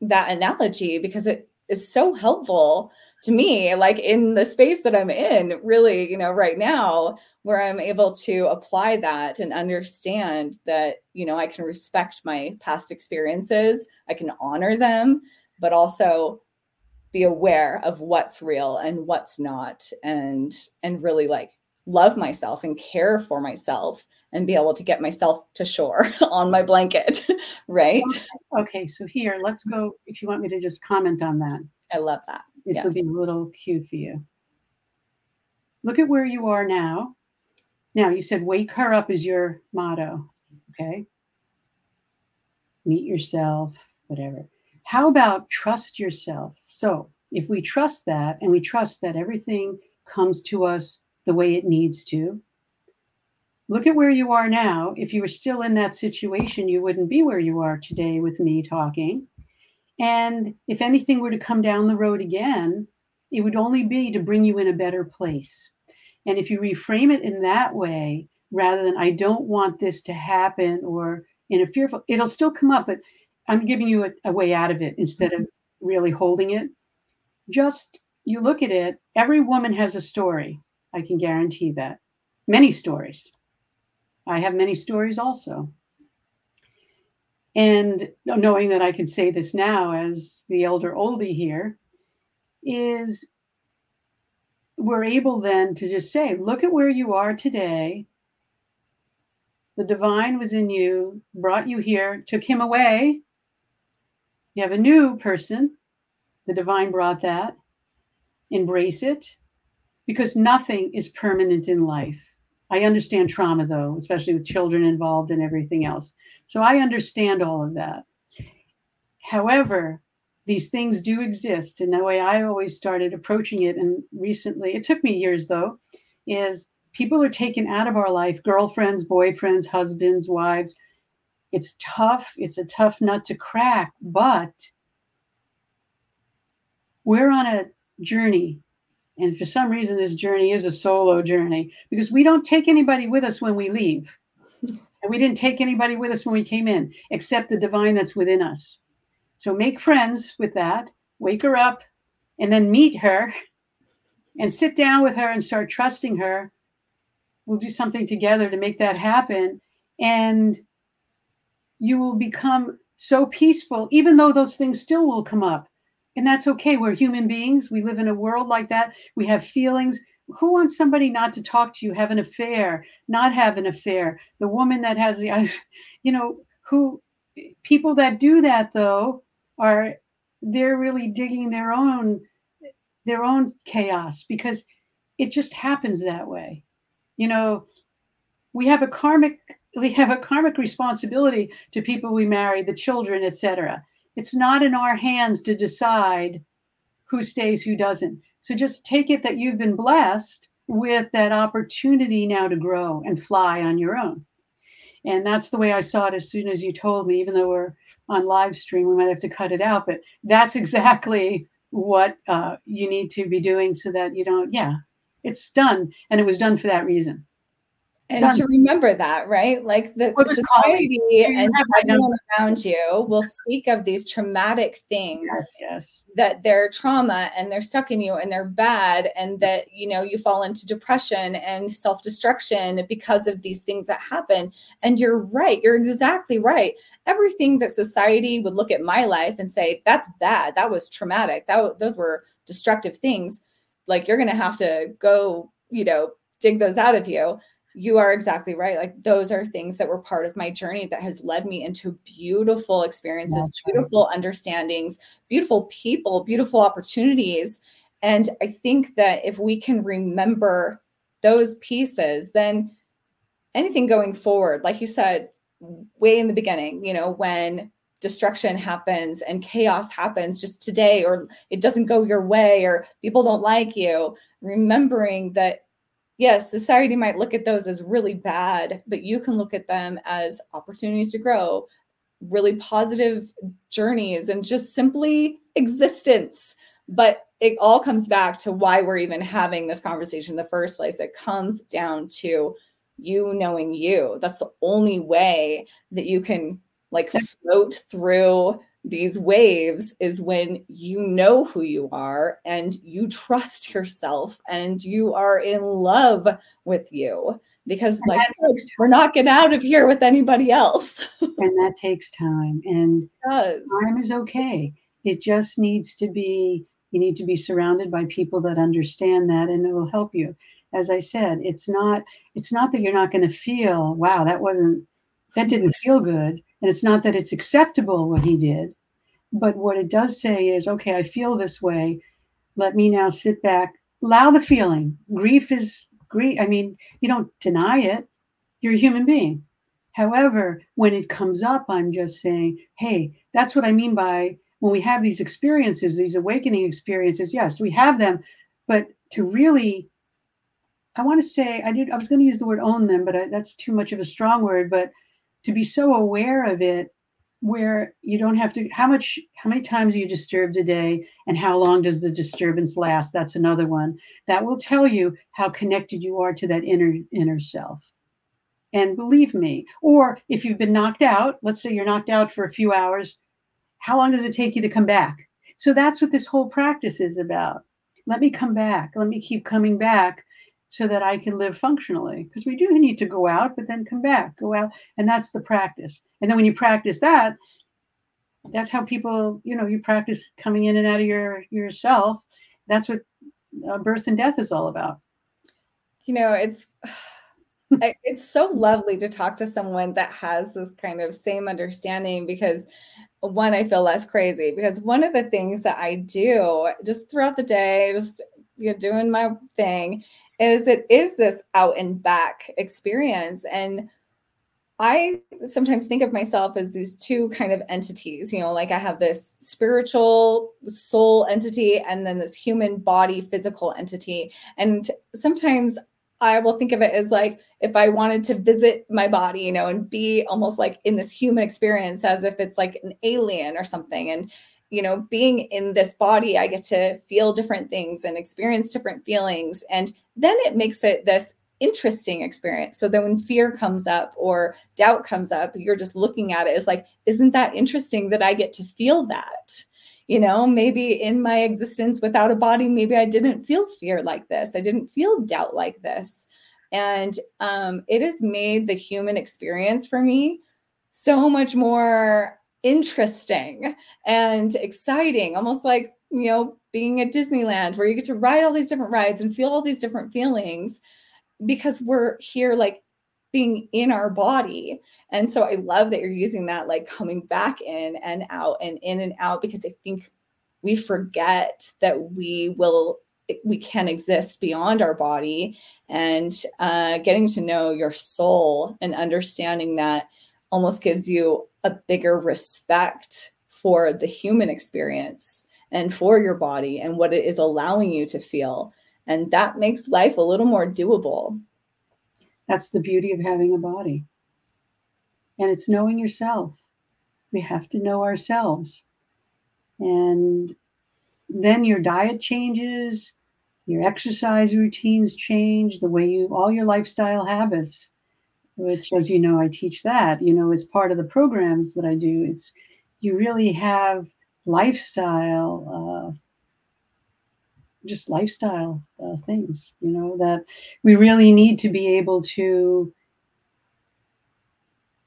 that analogy because it is so helpful to me like in the space that I'm in really, you know, right now where I'm able to apply that and understand that, you know, I can respect my past experiences, I can honor them, but also be aware of what's real and what's not and and really like love myself and care for myself and be able to get myself to shore on my blanket right? Okay so here let's go if you want me to just comment on that i love that this yes. will be a little cue for you look at where you are now now you said wake her up is your motto okay meet yourself whatever how about trust yourself? So, if we trust that and we trust that everything comes to us the way it needs to, look at where you are now. If you were still in that situation, you wouldn't be where you are today with me talking. And if anything were to come down the road again, it would only be to bring you in a better place. And if you reframe it in that way, rather than I don't want this to happen or in a fearful, it'll still come up, but I'm giving you a, a way out of it instead of mm-hmm. really holding it. Just you look at it, every woman has a story. I can guarantee that. Many stories. I have many stories also. And knowing that I can say this now as the elder oldie here, is we're able then to just say, look at where you are today. The divine was in you, brought you here, took him away, you have a new person. The divine brought that. Embrace it because nothing is permanent in life. I understand trauma, though, especially with children involved and everything else. So I understand all of that. However, these things do exist. And the way I always started approaching it, and recently, it took me years though, is people are taken out of our life girlfriends, boyfriends, husbands, wives it's tough. It's a tough nut to crack, but we're on a journey. And for some reason, this journey is a solo journey because we don't take anybody with us when we leave. And we didn't take anybody with us when we came in, except the divine that's within us. So make friends with that, wake her up, and then meet her and sit down with her and start trusting her. We'll do something together to make that happen. And you will become so peaceful, even though those things still will come up. And that's okay. We're human beings. We live in a world like that. We have feelings. Who wants somebody not to talk to you, have an affair, not have an affair? The woman that has the, you know, who people that do that though are they're really digging their own their own chaos because it just happens that way. You know, we have a karmic we have a karmic responsibility to people we marry, the children, etc. It's not in our hands to decide who stays, who doesn't. So just take it that you've been blessed with that opportunity now to grow and fly on your own. And that's the way I saw it as soon as you told me, even though we're on live stream, we might have to cut it out, but that's exactly what uh, you need to be doing so that you don't, yeah, it's done. And it was done for that reason and Done. to remember that right? Like the, the society and everyone around you will speak of these traumatic things yes, yes that they're trauma and they're stuck in you and they're bad and that you know you fall into depression and self-destruction because of these things that happen. And you're right you're exactly right. Everything that society would look at my life and say that's bad. That was traumatic. That those were destructive things like you're going to have to go you know dig those out of you you are exactly right. Like those are things that were part of my journey that has led me into beautiful experiences, That's beautiful right. understandings, beautiful people, beautiful opportunities. And I think that if we can remember those pieces, then anything going forward, like you said, way in the beginning, you know, when destruction happens and chaos happens just today, or it doesn't go your way, or people don't like you, remembering that yes, society might look at those as really bad, but you can look at them as opportunities to grow, really positive journeys, and just simply existence, But it all comes back to why we're even having this conversation in the first place. It comes down to you knowing you. That's the only way that you can like float through these waves is when you know who you are and you trust yourself and you are in love with you. Because like we're not getting out of here with anybody else. And that takes time and time is okay. It just needs to be you need to be surrounded by people that understand that and it will help you. As i said it's not it's not that you're not going to feel wow that wasn't that didn't feel good and it's not that it's acceptable what he did but what it does say is, okay, I feel this way. Let me now sit back, allow the feeling. Grief is grief. I mean, you don't deny it. You're a human being. However, when it comes up, I'm just saying, hey, that's what I mean by when we have these experiences, these awakening experiences. Yes, we have them, but to really, I want to say, I did. I was going to use the word own them, but I, that's too much of a strong word. But to be so aware of it where you don't have to how much how many times are you disturbed a day and how long does the disturbance last? That's another one. That will tell you how connected you are to that inner inner self. And believe me or if you've been knocked out let's say you're knocked out for a few hours how long does it take you to come back? So that's what this whole practice is about. Let me come back. Let me keep coming back so that I can live functionally. Because we do need to go out, but then come back, go out. And that's the practice. And then when you practice that, that's how people, you know, you practice coming in and out of your yourself. That's what uh, birth and death is all about. You know, it's it's so lovely to talk to someone that has this kind of same understanding because one i feel less crazy because one of the things that i do just throughout the day just you know doing my thing is it is this out and back experience and I sometimes think of myself as these two kind of entities, you know, like I have this spiritual soul entity and then this human body physical entity. And sometimes I will think of it as like if I wanted to visit my body, you know, and be almost like in this human experience as if it's like an alien or something. And you know, being in this body, I get to feel different things and experience different feelings. And then it makes it this interesting experience. So then when fear comes up or doubt comes up, you're just looking at it as like, isn't that interesting that I get to feel that? You know, maybe in my existence without a body, maybe I didn't feel fear like this. I didn't feel doubt like this. And um, it has made the human experience for me so much more interesting and exciting, almost like, you know, being at Disneyland where you get to ride all these different rides and feel all these different feelings because we're here like being in our body. And so I love that you're using that like coming back in and out and in and out because I think we forget that we will we can exist beyond our body and uh, getting to know your soul and understanding that almost gives you a bigger respect for the human experience and for your body and what it is allowing you to feel. And that makes life a little more doable. That's the beauty of having a body. And it's knowing yourself. We have to know ourselves. And then your diet changes, your exercise routines change, the way you, all your lifestyle habits which, as you know, I teach that. You know, it's part of the programs that I do. It's you really have lifestyle, uh, just lifestyle uh, things. You know that we really need to be able to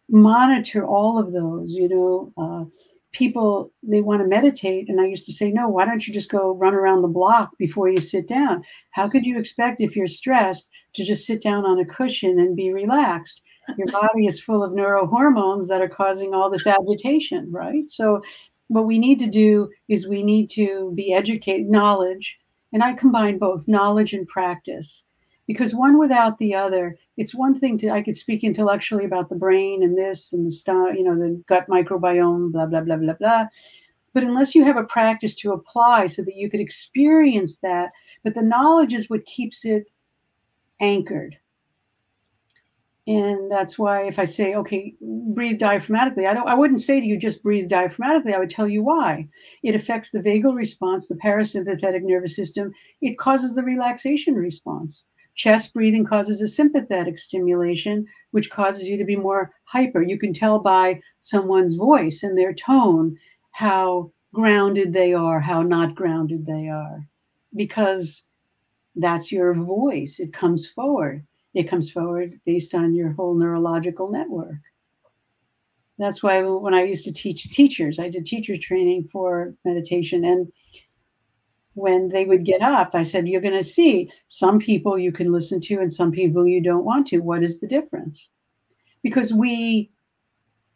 monitor all of those. You know. Uh, people they want to meditate and i used to say no why don't you just go run around the block before you sit down how could you expect if you're stressed to just sit down on a cushion and be relaxed your body is full of neurohormones that are causing all this agitation right so what we need to do is we need to be educated knowledge and i combine both knowledge and practice. Because one without the other it's one thing to i could speak intellectually about the brain and this and the stuff you know the gut microbiome blah blah blah blah blah. But unless you have a practice to apply so that you could experience that but the knowledge is what keeps it anchored And that's why if I say, okay, breathe diaphragmatically, I don't I wouldn't say to you just breathe diaphragmatically. I would tell you why. It affects the vagal response, the parasympathetic nervous system. It causes the relaxation response. Chest breathing causes a sympathetic stimulation, which causes you to be more hyper. You can tell by someone's voice and their tone how grounded they are, how not grounded they are, because that's your voice. It comes forward it comes forward based on your whole neurological network. That's why when I used to teach teachers, I did teacher training for meditation. And when they would get up, I said, You're going to see some people you can listen to and some people you don't want to. What is the difference? Because we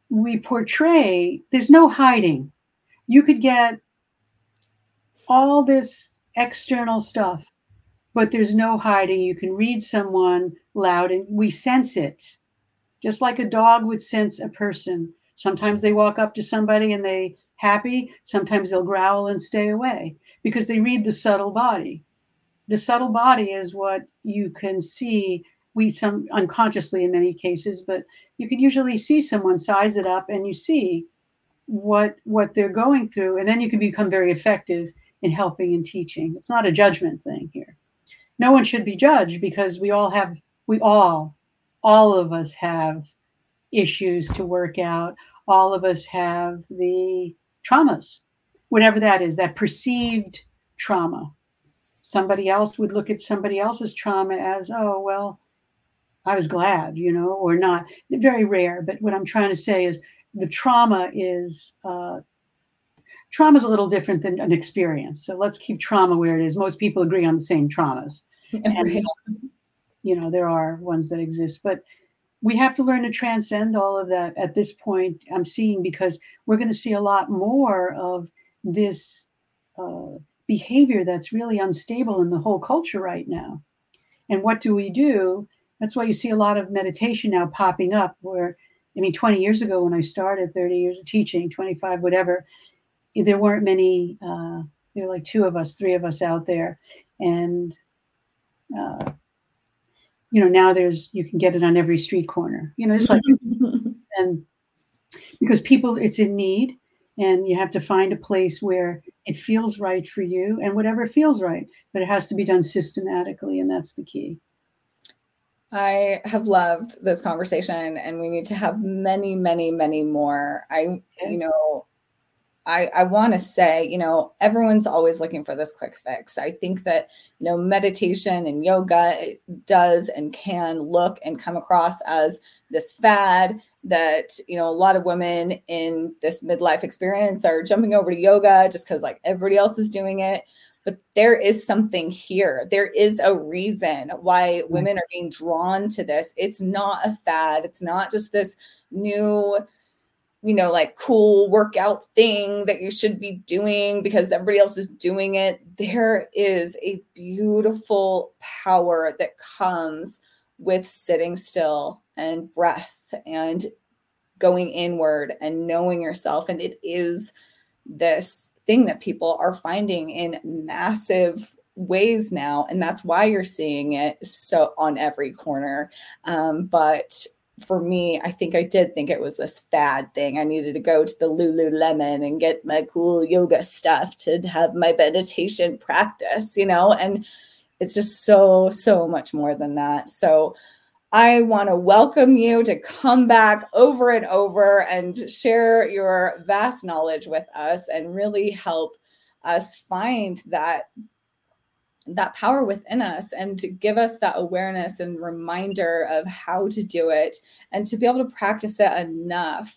we portray there's no hiding you could get all this external stuff but there's no hiding. You can read someone loud and we sense it, just like a dog would sense a person. Sometimes they walk up to somebody and they happy. Sometimes they'll growl and stay away because they read the subtle body. The subtle body is what you can see. We some unconsciously in many cases, but you can usually see someone size it up and you see what what they're going through, and then you can become very effective in helping and teaching. It's not a judgment thing here no one should be judged because we all have we all all of us have issues to work out. All of us have the traumas whatever that is that perceived trauma. Somebody else would look at somebody else's trauma as oh well i was glad you know or not. Very rare but what i'm trying to say is the trauma is uh, trauma is a little different than an experience. So let's keep trauma where it is. Most people agree on the same traumas and you know there are ones that exist but we have to learn to transcend all of that at this point i'm seeing because we're going to see a lot more of this uh, behavior that's really unstable in the whole culture right now. And what do we do? That's why you see a lot of meditation now popping up where i mean 20 years ago when i started 30 years of teaching 25 whatever there weren't many uh, there were like two of us three of us out there. And uh, you know now there's you can get it on every street corner you know it's like and because people it's in need and you have to find a place where it feels right for you and whatever feels right but it has to be done systematically and that's the key I have loved this conversation and we need to have many, many, many more. I, okay. you know, I, I want to say, you know, everyone's always looking for this quick fix. I think that, you know, meditation and yoga does and can look and come across as this fad that, you know, a lot of women in this midlife experience are jumping over to yoga just because like everybody else is doing it. But there is something here. There is a reason why mm-hmm. women are being drawn to this. It's not a fad. It's not just this new you know, like cool workout thing that you should be doing because everybody else is doing it. There is a beautiful power that comes with sitting still and breath and going inward and knowing yourself. And it is this thing that people are finding in massive ways now and that's why you're seeing it so on every corner um, but for me, I think I did think it was this fad thing. I needed to go to the Lululemon and get my cool yoga stuff to have my meditation practice, you know, and it's just so, so much more than that. So I want to welcome you to come back over and over and share your vast knowledge with us and really help us find that that power within us and to give us that awareness and reminder of how to do it and to be able to practice it enough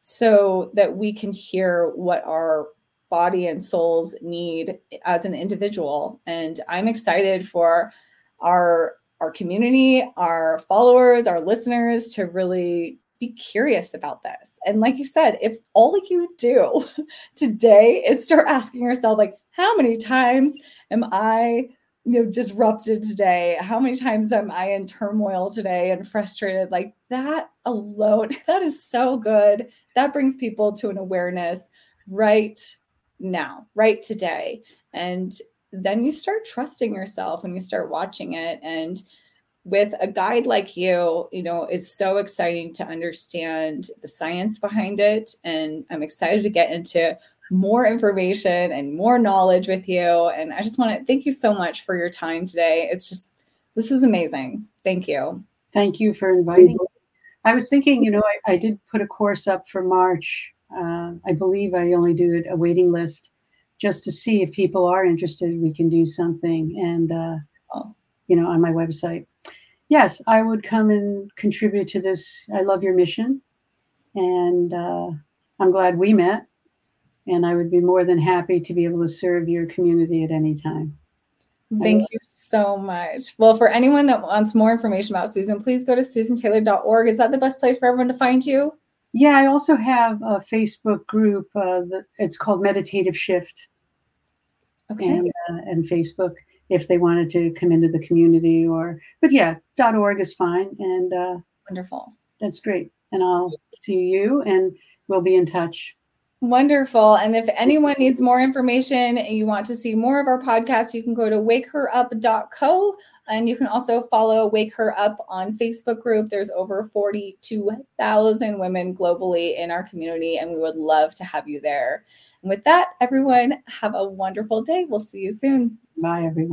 so that we can hear what our body and souls need as an individual. And i'm excited for our our community our followers our listeners to really be curious about this. And like you said, if all you do today is start asking yourself, like, how many times am I, you know, disrupted today? How many times am I in turmoil today and frustrated? Like that alone, that is so good. That brings people to an awareness right now, right today. And then you start trusting yourself and you start watching it and with a guide like you, you know, is so exciting to understand the science behind it. And I'm excited to get into more information and more knowledge with you. And I just want to thank you so much for your time today. It's just, this is amazing. Thank you. Thank you for inviting me. I was thinking, you know, I, I did put a course up for March. Uh, I believe I only do a waiting list just to see if people are interested. We can do something, and uh. You know, on my website. Yes, I would come and contribute to this. I love your mission, and uh, I'm glad we met. And I would be more than happy to be able to serve your community at any time. Thank you so much. Well, for anyone that wants more information about Susan, please go to susantaylor.org. Is that the best place for everyone to find you? Yeah, I also have a Facebook group. Uh, that it's called Meditative Shift. Okay. And, uh, and Facebook if they wanted to come into the community or, but yeah, .org is fine. And uh, wonderful. That's great. And I'll see you and we'll be in touch. Wonderful. And if anyone needs more information and you want to see more of our podcast, you can go to wakeherup.co and you can also follow Wake Her Up on Facebook group. There's over 42,000 women globally in our community, and we would love to have you there. And with that, everyone, have a wonderful day. We'll see you soon. Bye, everyone.